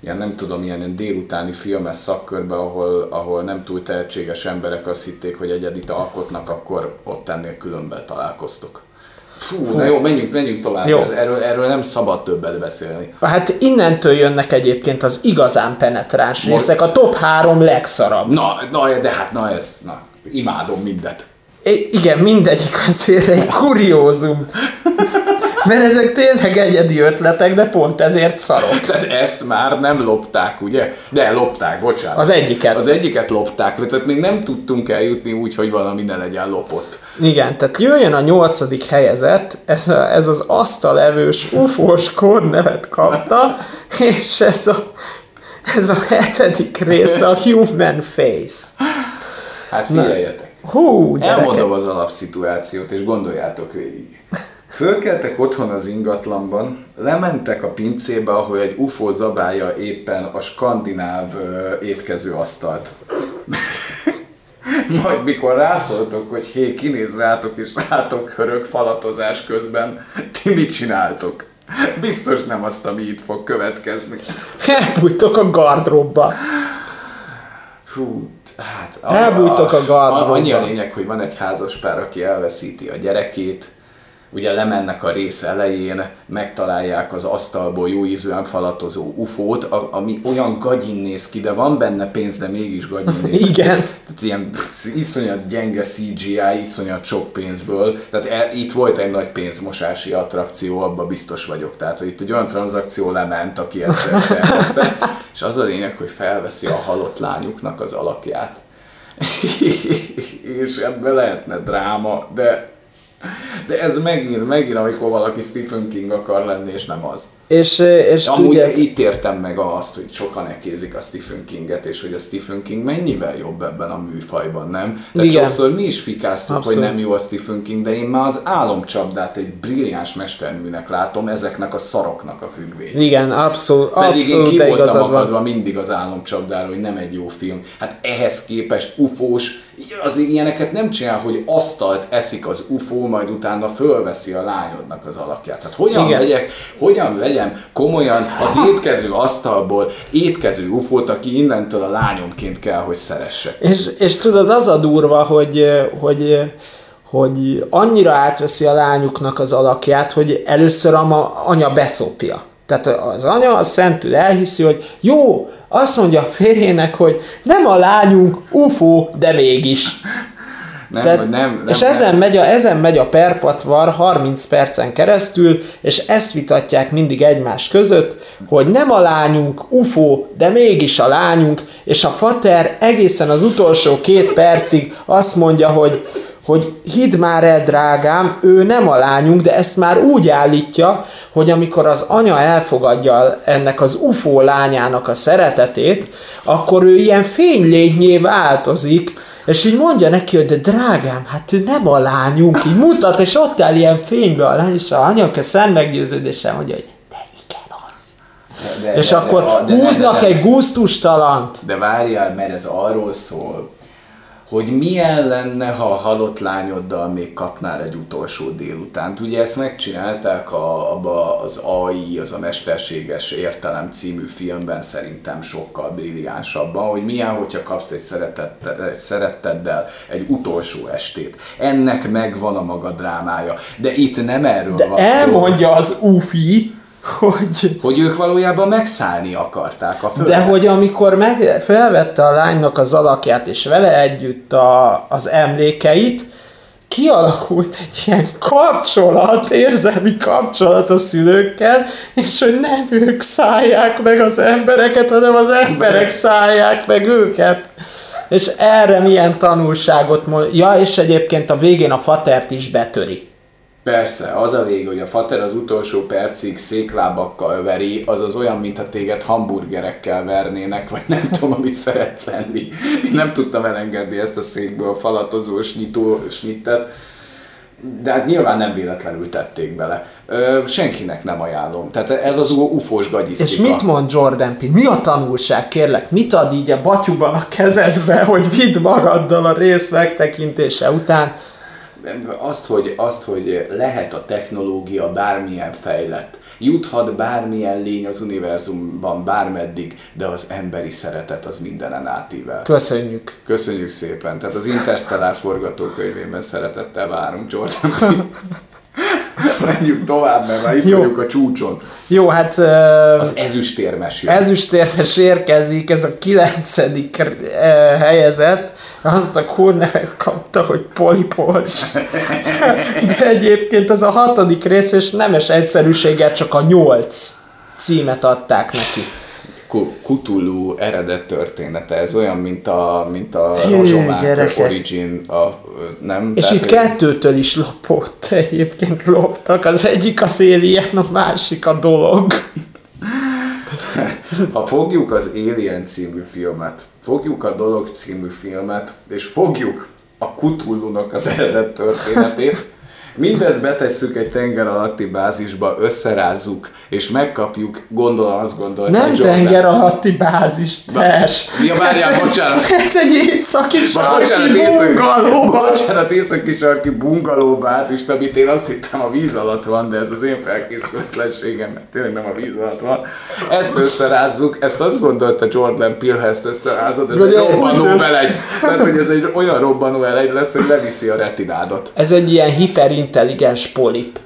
ilyen nem tudom, ilyen, délutáni filmes szakkörbe, ahol, ahol nem túl tehetséges emberek azt hitték, hogy egyedit alkotnak, akkor ott ennél különben találkoztok. Fú, na jó, menjünk, menjünk tovább. Jó. Ez, erről, erről nem szabad többet beszélni. Hát innentől jönnek egyébként az igazán penetráns Most- részek, a top három legszarabb. Na, na, de hát na ez, na, imádom mindet. I- igen, mindegyik azért egy kuriózum. [laughs] Mert ezek tényleg egyedi ötletek, de pont ezért szarok. Tehát ezt már nem lopták, ugye? De lopták, bocsánat. Az egyiket. Az egyiket lopták, tehát még nem tudtunk eljutni úgy, hogy valami ne legyen lopott. Igen, tehát jöjjön a nyolcadik helyezett, ez, a, ez az asztalevős ufós kód nevet kapta, és ez a, ez a hetedik része a Human Face. Hát figyeljetek. Hú, gyerekek. Elmondom az alapszituációt, és gondoljátok végig. Fölkeltek otthon az ingatlanban, lementek a pincébe, ahol egy UFO zabálja éppen a skandináv étkező asztalt. [laughs] Majd mikor rászóltok, hogy hé, kinéz rátok és rátok hörög falatozás közben, ti mit csináltok? Biztos nem azt, ami itt fog következni. Elbújtok a gardróbba. Hú, hát... Elbújtok a gardróbba. Annyi a lényeg, hogy van egy házas pár, aki elveszíti a gyerekét, ugye lemennek a rész elején, megtalálják az asztalból jó ízűen falatozó ufót, a- ami olyan gagyin néz ki, de van benne pénz, de mégis gagyin néz ki. [laughs] Igen. Tehát ilyen iszonyat gyenge CGI, iszonyat sok pénzből. Tehát el, itt volt egy nagy pénzmosási attrakció, abba biztos vagyok. Tehát, hogy itt egy olyan tranzakció lement, aki ezt, ezt elkezdte, [laughs] és az a lényeg, hogy felveszi a halott lányuknak az alakját. [laughs] és ebben lehetne dráma, de de ez megint, megint, amikor valaki Stephen King akar lenni, és nem az. És, és Amúgy tudjátok, itt értem meg azt, hogy sokan ekézik a Stephen Kinget, és hogy a Stephen King mennyivel jobb ebben a műfajban, nem? Tehát Igen. sokszor mi is fikáztuk, Abszolút. hogy nem jó a Stephen King, de én már az álomcsapdát egy brilliáns mesterműnek látom, ezeknek a szaroknak a függvény. igen, abszolút, Pedig én abszolút ki te voltam igazad van. akadva mindig az álomcsapdára, hogy nem egy jó film. Hát ehhez képest ufós, az ilyeneket nem csinál, hogy asztalt eszik az ufó, majd utána fölveszi a lányodnak az alakját. Hát hogyan Igen. vegyek, hogyan vegyem komolyan az étkező asztalból étkező ufót, aki innentől a lányomként kell, hogy szeresse. És, és tudod, az a durva, hogy, hogy, hogy annyira átveszi a lányuknak az alakját, hogy először a ma- anya beszopja. Tehát az anya az szentül elhiszi, hogy jó, azt mondja a férjének, hogy nem a lányunk UFO, de mégis. Nem, Tehát, nem, nem, és nem. ezen megy, a, ezen megy a perpacvar 30 percen keresztül, és ezt vitatják mindig egymás között, hogy nem a lányunk UFO, de mégis a lányunk, és a fater egészen az utolsó két percig azt mondja, hogy hogy hidd már el, drágám, ő nem a lányunk, de ezt már úgy állítja, hogy amikor az anya elfogadja ennek az UFO lányának a szeretetét, akkor ő ilyen fénylényé változik, és így mondja neki, hogy de drágám, hát ő nem a lányunk, így mutat, és ott áll ilyen fénybe a lány, és a anyaka szent meggyőződéssel mondja, hogy de igen az. De, És de, akkor de, de, húznak de, de, egy gusztustalant. De várjál, mert ez arról szól, hogy milyen lenne, ha a halott lányoddal még kapnál egy utolsó délutánt. Ugye ezt megcsinálták a, abba az AI, az a Mesterséges Értelem című filmben szerintem sokkal brilliánsabban, hogy milyen, hogyha kapsz egy, szeretett, egy szeretteddel egy utolsó estét. Ennek megvan a maga drámája. De itt nem erről De van szó. elmondja az UFI, hogy Hogy ők valójában megszállni akarták a földet. De hogy amikor meg, felvette a lánynak az alakját, és vele együtt a, az emlékeit, kialakult egy ilyen kapcsolat, érzelmi kapcsolat a szülőkkel, és hogy nem ők szállják meg az embereket, hanem az emberek szállják meg őket. És erre milyen tanulságot mond. Ja, és egyébként a végén a fatert is betöri. Persze, az a vége, hogy a fater az utolsó percig széklábakkal veri, az az olyan, mintha téged hamburgerekkel vernének, vagy nem [laughs] tudom, amit szeretsz enni. Én nem tudtam elengedni ezt a székből a falatozó snitó, snittet, de hát nyilván nem véletlenül tették bele. Ö, senkinek nem ajánlom. Tehát ez az ufós gagyisztika. És mit mond Jordan Peele? Mi a tanulság, kérlek? Mit ad így a batyuban a kezedbe, hogy vidd magaddal a rész megtekintése után? Azt hogy, azt, hogy lehet a technológia bármilyen fejlett, juthat bármilyen lény az univerzumban bármeddig, de az emberi szeretet az mindenen átível. Köszönjük. Köszönjük szépen. Tehát az Interstellar forgatókönyvében szeretettel várunk Jordan. [laughs] Menjünk tovább, mert már itt Jó. vagyunk a csúcson. Jó, hát Az ezüstérmes jön. ezüstérmes érkezik, ez a kilencedik eh, helyezett, azt a kurnevet kapta, hogy polipos. De egyébként az a hatodik rész, és nemes egyszerűséggel csak a nyolc címet adták neki. Ku- Cthulhu eredet története, ez olyan, mint a, mint a rozsomák origin, a, nem? És Tehát, itt kettőtől is lopott, egyébként loptak. Az egyik az Alien, a másik a dolog. Ha fogjuk az Alien című filmet, fogjuk a Dolog című filmet, és fogjuk a Cthulhu-nak az eredet történetét, mindezt betesszük egy tenger alatti bázisba, összerázzuk, és megkapjuk, gondolom azt gondolta Nem Jordan. tenger alatti bázis, ters. Ja, várjál, bocsánat. [laughs] Ez egy északi sarki bungaló. bocsánat, északi sarki bungaló bázist, amit én azt hittem a víz alatt van, de ez az én felkészületlenségem, mert tényleg nem a víz alatt van. Ezt összerázzuk, ezt azt gondolta Jordan Peele, ha ezt összerázod, ez Vagy egy robbanó elegy. Tehát, hogy ez egy olyan robbanó elegy lesz, hogy leviszi a retinádat. Ez egy ilyen hiperintelligens polip.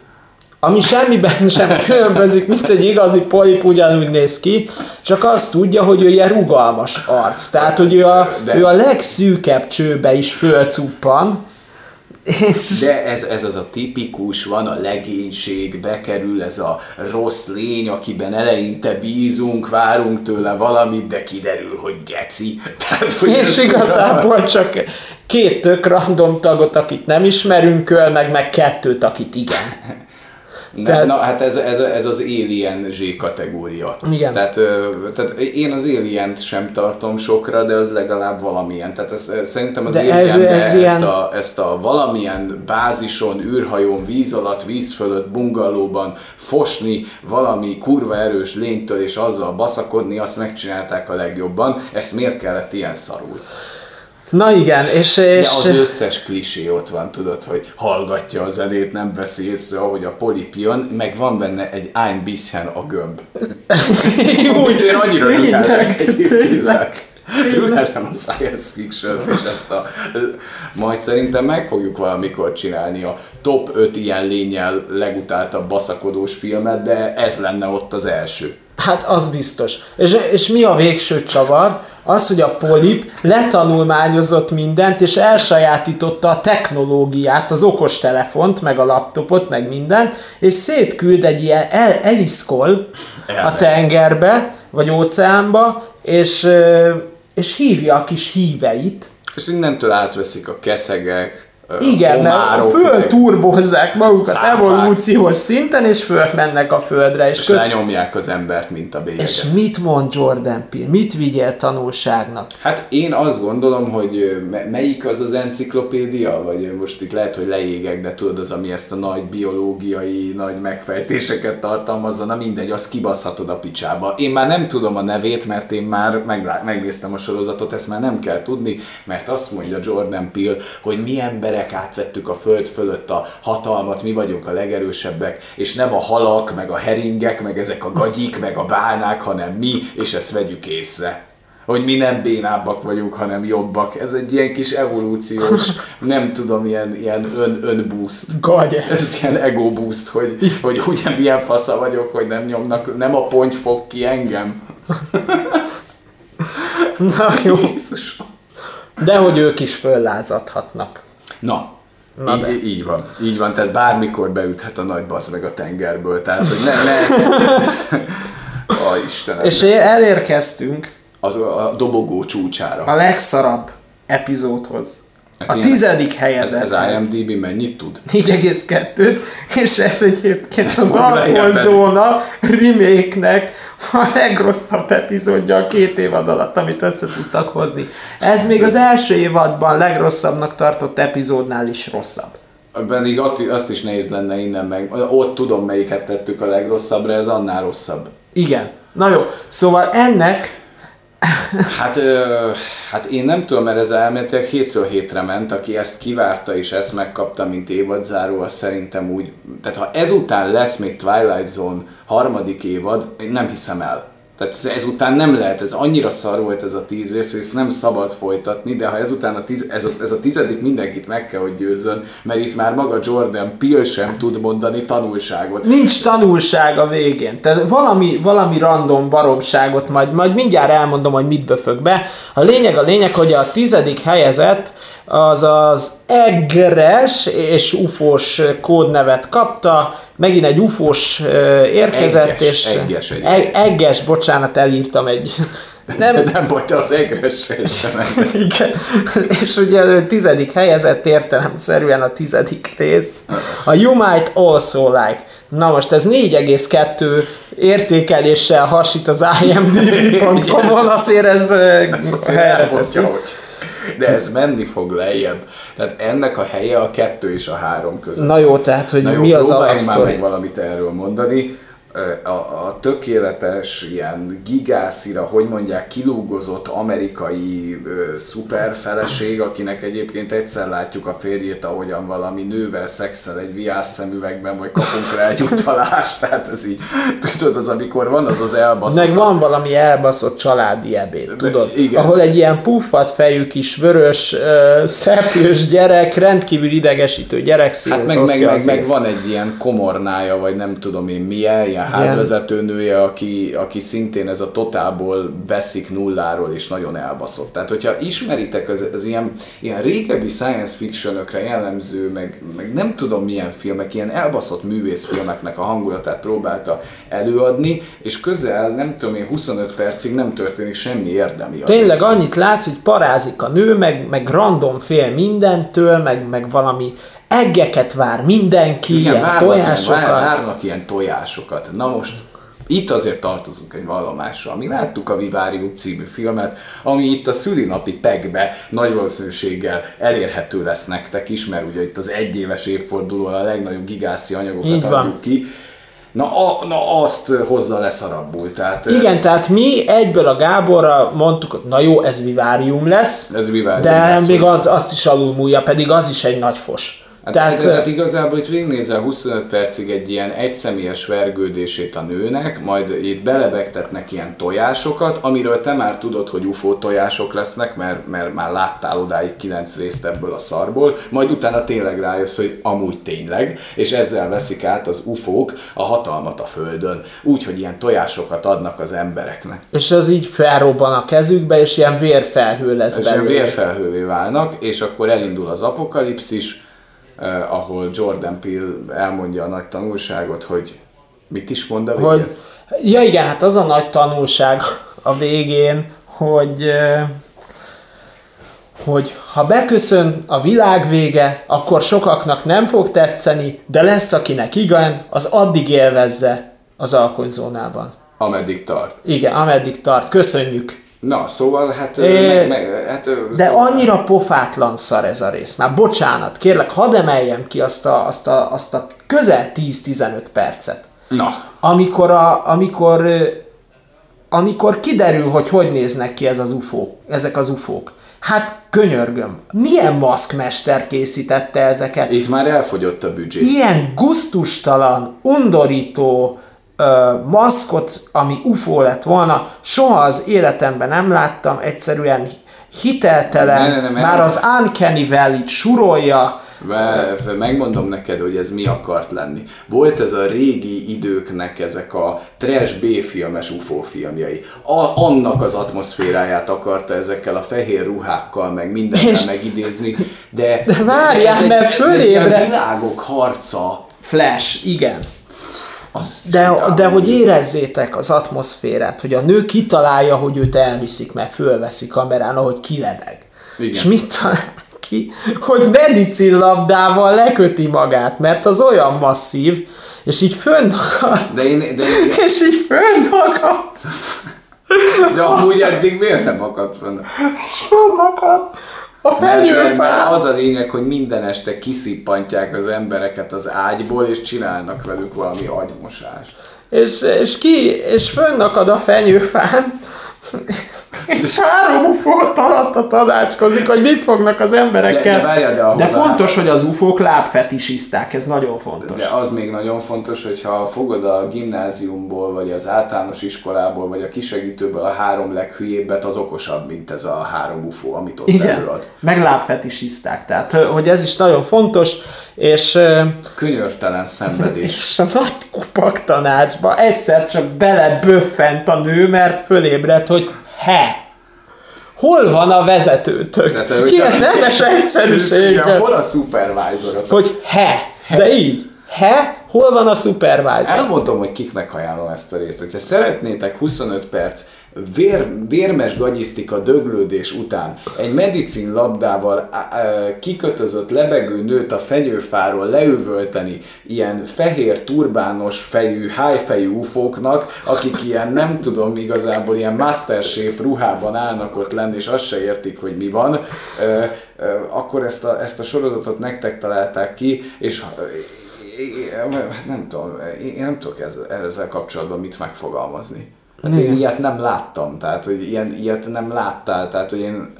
Ami semmiben [laughs] sem különbözik, mint egy igazi polip, ugyanúgy néz ki, csak azt tudja, hogy ő ilyen rugalmas arc. Tehát, hogy ő a, De- ő a legszűkebb csőbe is fölcuppan. De ez, ez az a tipikus, van a legénység, bekerül ez a rossz lény, akiben eleinte bízunk, várunk tőle valamit, de kiderül, hogy geci. [laughs] Tehát, hogy És igazából csak két tök random tagot, akit nem ismerünk öl, meg, meg kettőt, akit igen. [laughs] Ne, Tehát- na hát ez, ez, ez az Alien Z kategória. Igen. Tehát, tehát én az alien sem tartom sokra, de az legalább valamilyen. Tehát ez, ez, szerintem az De alien ez- ez ezt, ilyen- a, ezt a valamilyen bázison, űrhajón, víz alatt, víz fölött, bungalóban fosni valami kurva erős lénytől és azzal baszakodni, azt megcsinálták a legjobban. Ezt miért kellett ilyen szarul? Na igen, és... De és az összes klisé ott van, tudod, hogy hallgatja a zenét, nem veszi észre, ahogy a polip jön, meg van benne egy ein bisschen a gömb. [laughs] Úgy én annyira Tényleg, tényleg. Ülhetem a science fiction és ezt a... Majd szerintem meg fogjuk valamikor csinálni a top 5 ilyen lényel legutáltabb baszakodós filmet, de ez lenne ott az első. Hát az biztos. És, és mi a végső csavar? Az, hogy a polip letanulmányozott mindent, és elsajátította a technológiát, az okostelefont, meg a laptopot, meg mindent, és szétküld egy ilyen, el, eliszkol a tengerbe, vagy óceánba, és, és hívja a kis híveit, És innentől átveszik a keszegek, Igen, mert homárok, fölturbozzák magukat cápák. evolúciós szinten, és fölmennek a földre. És, és köz... lenyomják az embert, mint a bélyeget. és mit mond Jordan Peele? Mit vigyél tanulságnak? Hát én azt gondolom, hogy melyik az az enciklopédia, vagy most itt lehet, hogy leégek, de tudod, az, ami ezt a nagy biológiai, nagy megfejtéseket tartalmazza, na mindegy, azt kibaszhatod a picsába. Én már nem tudom a nevét, mert én már meglá- megnéztem a sorozatot, ezt már nem kell tudni, mert azt mondja Jordan Peele, hogy mi emberek átvettük a föld fölött a hatalmat, mi vagyunk a legerősebbek, és nem a halak, meg a heringek, meg ezek a gagyik, meg a bálnák, hanem mi, és ezt vegyük észre hogy mi nem bénábbak vagyunk, hanem jobbak. Ez egy ilyen kis evolúciós, [laughs] nem tudom, ilyen, ilyen ön, önboost. Gagy. Ez ilyen ego boost, hogy, hogy ugye milyen fasza vagyok, hogy nem nyomnak, nem a ponty fog ki engem. [laughs] Na jó. [laughs] Jézusom. De hogy ők is föllázadhatnak. Na, Na de. így van, így van, tehát bármikor beüthet a nagy basz meg a tengerből, tehát hogy ne, ne. Ó, Istenem. És elérkeztünk az, a dobogó csúcsára. a legszarabb epizódhoz. Ez a tizedik Ez, helyezett. ez IMDB mennyit tud? [laughs] 4,2 és ez egyébként Ez az fog lejjebb Alkohol menni. Zóna remake-nek a legrosszabb epizódja a két évad alatt, amit össze tudtak hozni. Ez még az első évadban legrosszabbnak tartott epizódnál is rosszabb. Pedig azt is nehéz lenne innen meg. Ott tudom, melyiket tettük a legrosszabbra, ez annál rosszabb. Igen. Na jó, szóval ennek Hát, ö, hát én nem tudom, mert ez elméletileg hétről hétre ment, aki ezt kivárta és ezt megkapta, mint évadzáró, az szerintem úgy, tehát ha ezután lesz még Twilight Zone harmadik évad, én nem hiszem el. Tehát ez, ezután nem lehet, ez annyira szar volt ez a tíz rész, hogy ezt nem szabad folytatni, de ha ezután a tíz, ez, a, ez a tizedik mindenkit meg kell, hogy győzzön, mert itt már maga Jordan Peele sem tud mondani tanulságot. nincs tanulság a végén. Tehát valami, valami random baromságot, majd, majd mindjárt elmondom, hogy mit böfög be. A lényeg a lényeg, hogy a tizedik helyezett az az egres és ufós kódnevet kapta, megint egy ufós érkezett, Egges, és egges egy. Eg, egges, bocsánat, elírtam egy [laughs] nem, Nem de az egres [laughs] igen. És ugye a tizedik helyezett értelemszerűen a tizedik rész. A You Might Also Like. Na most ez 4,2 értékeléssel hasít az imdb.com-on, azért ez, ez helyre teszi. de ez menni fog lejjebb. Tehát ennek a helye a kettő és a három között. Na jó, tehát, hogy Na jó, mi az próbáljunk már alapsztori? meg valamit erről mondani. A, a tökéletes, ilyen gigászira, hogy mondják, kilúgozott amerikai ö, szuperfeleség, akinek egyébként egyszer látjuk a férjét, ahogyan valami nővel szexel egy VR szemüvegben, vagy kapunk rá egy utalást, tehát ez így, tudod, az amikor van az az elbaszott Meg van valami elbaszott családi ebéd, tudod? igen. Ahol egy ilyen puffat fejű kis vörös, uh, szepős gyerek, rendkívül idegesítő gyerek Hát meg, meg, meg, meg van egy ilyen komornája, vagy nem tudom én milyen, ilyen házvezetőnője, aki, aki szintén ez a totálból veszik nulláról, és nagyon elbaszott. Tehát, hogyha ismeritek az, az ilyen, ilyen régebbi science fictionökre jellemző, meg, meg nem tudom milyen filmek, ilyen elbaszott művészfilmeknek a hangulatát próbálta előadni, és közel, nem tudom én, 25 percig nem történik semmi érdemi. Tényleg annyit látsz, hogy parázik a nő, meg, meg random fél mindentől, meg, meg valami eggeket vár mindenki, Igen, ilyen várnak tojásokat. Ilyen, vár, várnak ilyen tojásokat. Na most, itt azért tartozunk egy vallomással. Mi láttuk a Vivárium című filmet, ami itt a szülinapi pegbe nagy valószínűséggel elérhető lesz nektek is, mert ugye itt az egyéves évfordulón a legnagyobb gigászi anyagokat adjuk ki. Na, a, na azt hozza leszarabbul. Tehát, Igen, tehát mi egyből a Gáborra mondtuk, hogy na jó, ez vivárium lesz, Ez Vivárium de lesz, még az, azt is alulmúlja, pedig az is egy nagy fos. Hát, tehát, tehát, tehát igazából itt végignézel 25 percig egy ilyen egyszemélyes vergődését a nőnek, majd itt belebegtetnek ilyen tojásokat, amiről te már tudod, hogy UFO tojások lesznek, mert, mert már láttál odáig 9 részt ebből a szarból, majd utána tényleg rájössz, hogy amúgy tényleg, és ezzel veszik át az UFO-k a hatalmat a Földön, úgyhogy ilyen tojásokat adnak az embereknek. és az így felrobban a kezükbe, és ilyen vérfelhő lesz És ilyen belőle. vérfelhővé válnak, és akkor elindul az apokalipszis, eh, ahol Jordan Peele elmondja a nagy tanulságot, hogy mit is mond a végén? hogy, ja igen, hát az a nagy tanulság a végén, hogy, eh, hogy ha beköszön a világ vége, akkor sokaknak nem fog tetszeni, de lesz, akinek igen, az addig élvezze az alkonyzónában. Ameddig tart. Igen, ameddig tart. Köszönjük. Na, szóval hát... É, meg, meg, hát De szóval, annyira pofátlan szar ez a rész. Már bocsánat, kérlek, hadd emeljem ki azt a, azt a, azt a közel 10-15 percet. Na, Amikor, a, amikor, amikor kiderül, hogy hogy néznek ki ez az UFO, ezek az UFO-k. Hát könyörgöm, milyen maszkmester készítette ezeket? itt már elfogyott a büdzsé. Ilyen guztustalan, undorító ö, maszkot, ami UFO lett volna, soha az életemben nem láttam, egyszerűen hiteltelen, Ne, ne, ne, ne. már az Uncanny Valley-t surolja, Megmondom neked, hogy ez mi akart lenni. Volt ez a régi időknek ezek a trash B-filmes UFO filmjei. A, annak az atmoszféráját akarta ezekkel a fehér ruhákkal, meg mindennel És- megidézni, de... De várjál, mert ilyen világok harca. Flash, igen. De, de hogy érezzétek az atmoszférát, hogy a nő kitalálja, hogy őt elviszik, mert fölveszi kamerán, ahogy kilebeg. Igen. És mit talál ki? Hogy medicinlabdával leköti magát, mert az olyan masszív, és így fönnakad. De én, de, én, És így fönnakad. de amúgy eddig miért nem akadt fenn? És fönnakad. A fenyőfán. az a lényeg, hogy minden este kiszippantják az embereket az ágyból, és csinálnak velük valami agymosást. És, és ki, és fönnakad a fenyőfán. És három ufót alatta tanácskozik, hogy mit fognak az emberekkel. De- de de ahhoz de a- fontos, hogy az ufók lábfetisizták, ez nagyon fontos. De az még nagyon fontos, hogyha fogod a gimnáziumból, vagy az általános iskolából, vagy a kisegítőből a három leghülyébbet, az okosabb, mint ez a három UFO, amit ott Igen, előad. meg lábfetisizták, tehát hogy ez is nagyon fontos, és, Könyörtelen szenvedés. és a nagy kupak tanácsba egyszer csak beleböffent a nő, mert fölébredt, hogy he, hol van a vezetőtök? Tehát, hogy- Ilyen nemes Igen, egyszerűséggel. hol a supervisorok? hogy he, de így, he, hol van a supervisor? Elmondom, hogy kiknek ajánlom ezt a részt. Hogyha szeretnétek 25 perc vér, vérmes gagyisztika döglődés után egy medicin labdával kikötözött lebegő nőt a fenyőfáról leüvölteni ilyen fehér turbános fejű, hájfejű ufóknak, akik ilyen nem tudom igazából ilyen masterchef ruhában állnak ott lenni, és azt se értik, hogy mi van, akkor ezt a, ezt a sorozatot nektek találták ki, és nem tudom, én nem tudok ezzel, ezzel kapcsolatban mit megfogalmazni. Hát én ilyet nem láttam, tehát hogy ilyen, ilyet nem láttál, tehát hogy én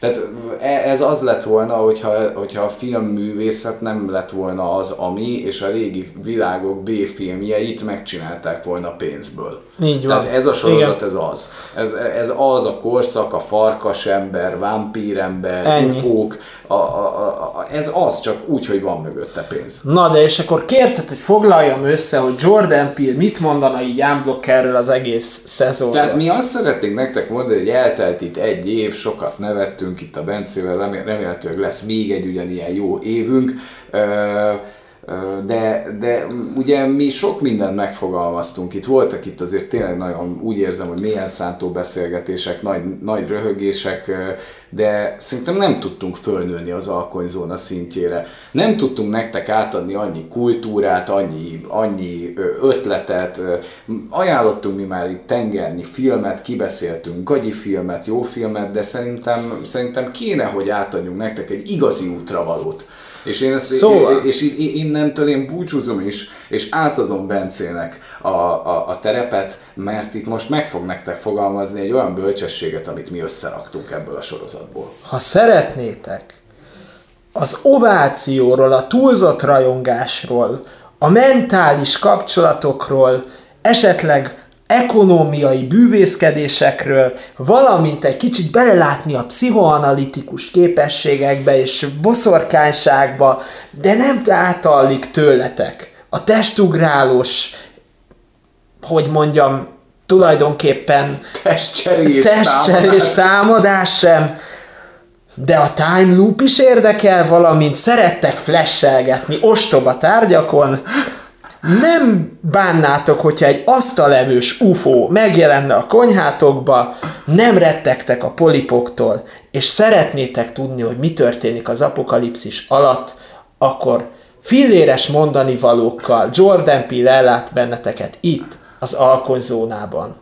tehát e- ez az lett volna, hogyha, hogyha a filmművészet nem lett volna az, ami, és a régi világok B-filmjeit megcsinálták volna pénzből. Így van. Tehát ez a sorozat, Igen. ez az. Ez, ez az a korszak, a farkasember, vámpírember, Ennyi. ufók, a, a, a, a, ez az, csak úgy, hogy van mögötte pénz. Na de és akkor kérted, hogy foglaljam össze, hogy Jordan Peele mit mondana így unblock erről az egész szezonról. Tehát mi azt szeretnénk nektek mondani, hogy eltelt itt egy év, sokat nevettünk itt a Bencével, remé- remélhetőleg lesz még egy ugyanilyen jó évünk, de, de ugye mi sok mindent megfogalmaztunk itt, voltak itt azért tényleg nagyon, úgy érzem, hogy mélyen szántó beszélgetések, nagy, nagy röhögések, de szerintem nem tudtunk fölnőni az alkonyzóna szintjére. Nem tudtunk nektek átadni annyi kultúrát, annyi, annyi ötletet, ajánlottunk mi már itt tengernyi filmet, kibeszéltünk gagyi filmet, jó filmet, de szerintem, szerintem kéne, hogy átadjunk nektek egy igazi útravalót. És én ezt, Szóval. és innentől én búcsúzom is, és átadom Bencének a, a, a terepet, mert itt most meg fog nektek fogalmazni egy olyan bölcsességet, amit mi összeraktunk ebből a sorozatból. Ha szeretnétek az ovációról, a túlzott rajongásról, a mentális kapcsolatokról, esetleg ekonómiai bűvészkedésekről, valamint egy kicsit belelátni a pszichoanalitikus képességekbe és boszorkányságba, de nem átallik tőletek. A testugrálós, hogy mondjam, tulajdonképpen Testcserés, testcserés támadás sem, de a time loop is érdekel, valamint szerettek flashelgetni ostoba tárgyakon, nem bánnátok, hogyha egy asztalevős UFO megjelenne a konyhátokba, nem rettegtek a polipoktól, és szeretnétek tudni, hogy mi történik az apokalipszis alatt, akkor filléres mondani valókkal Jordan Peele ellát benneteket itt, az alkonyzónában.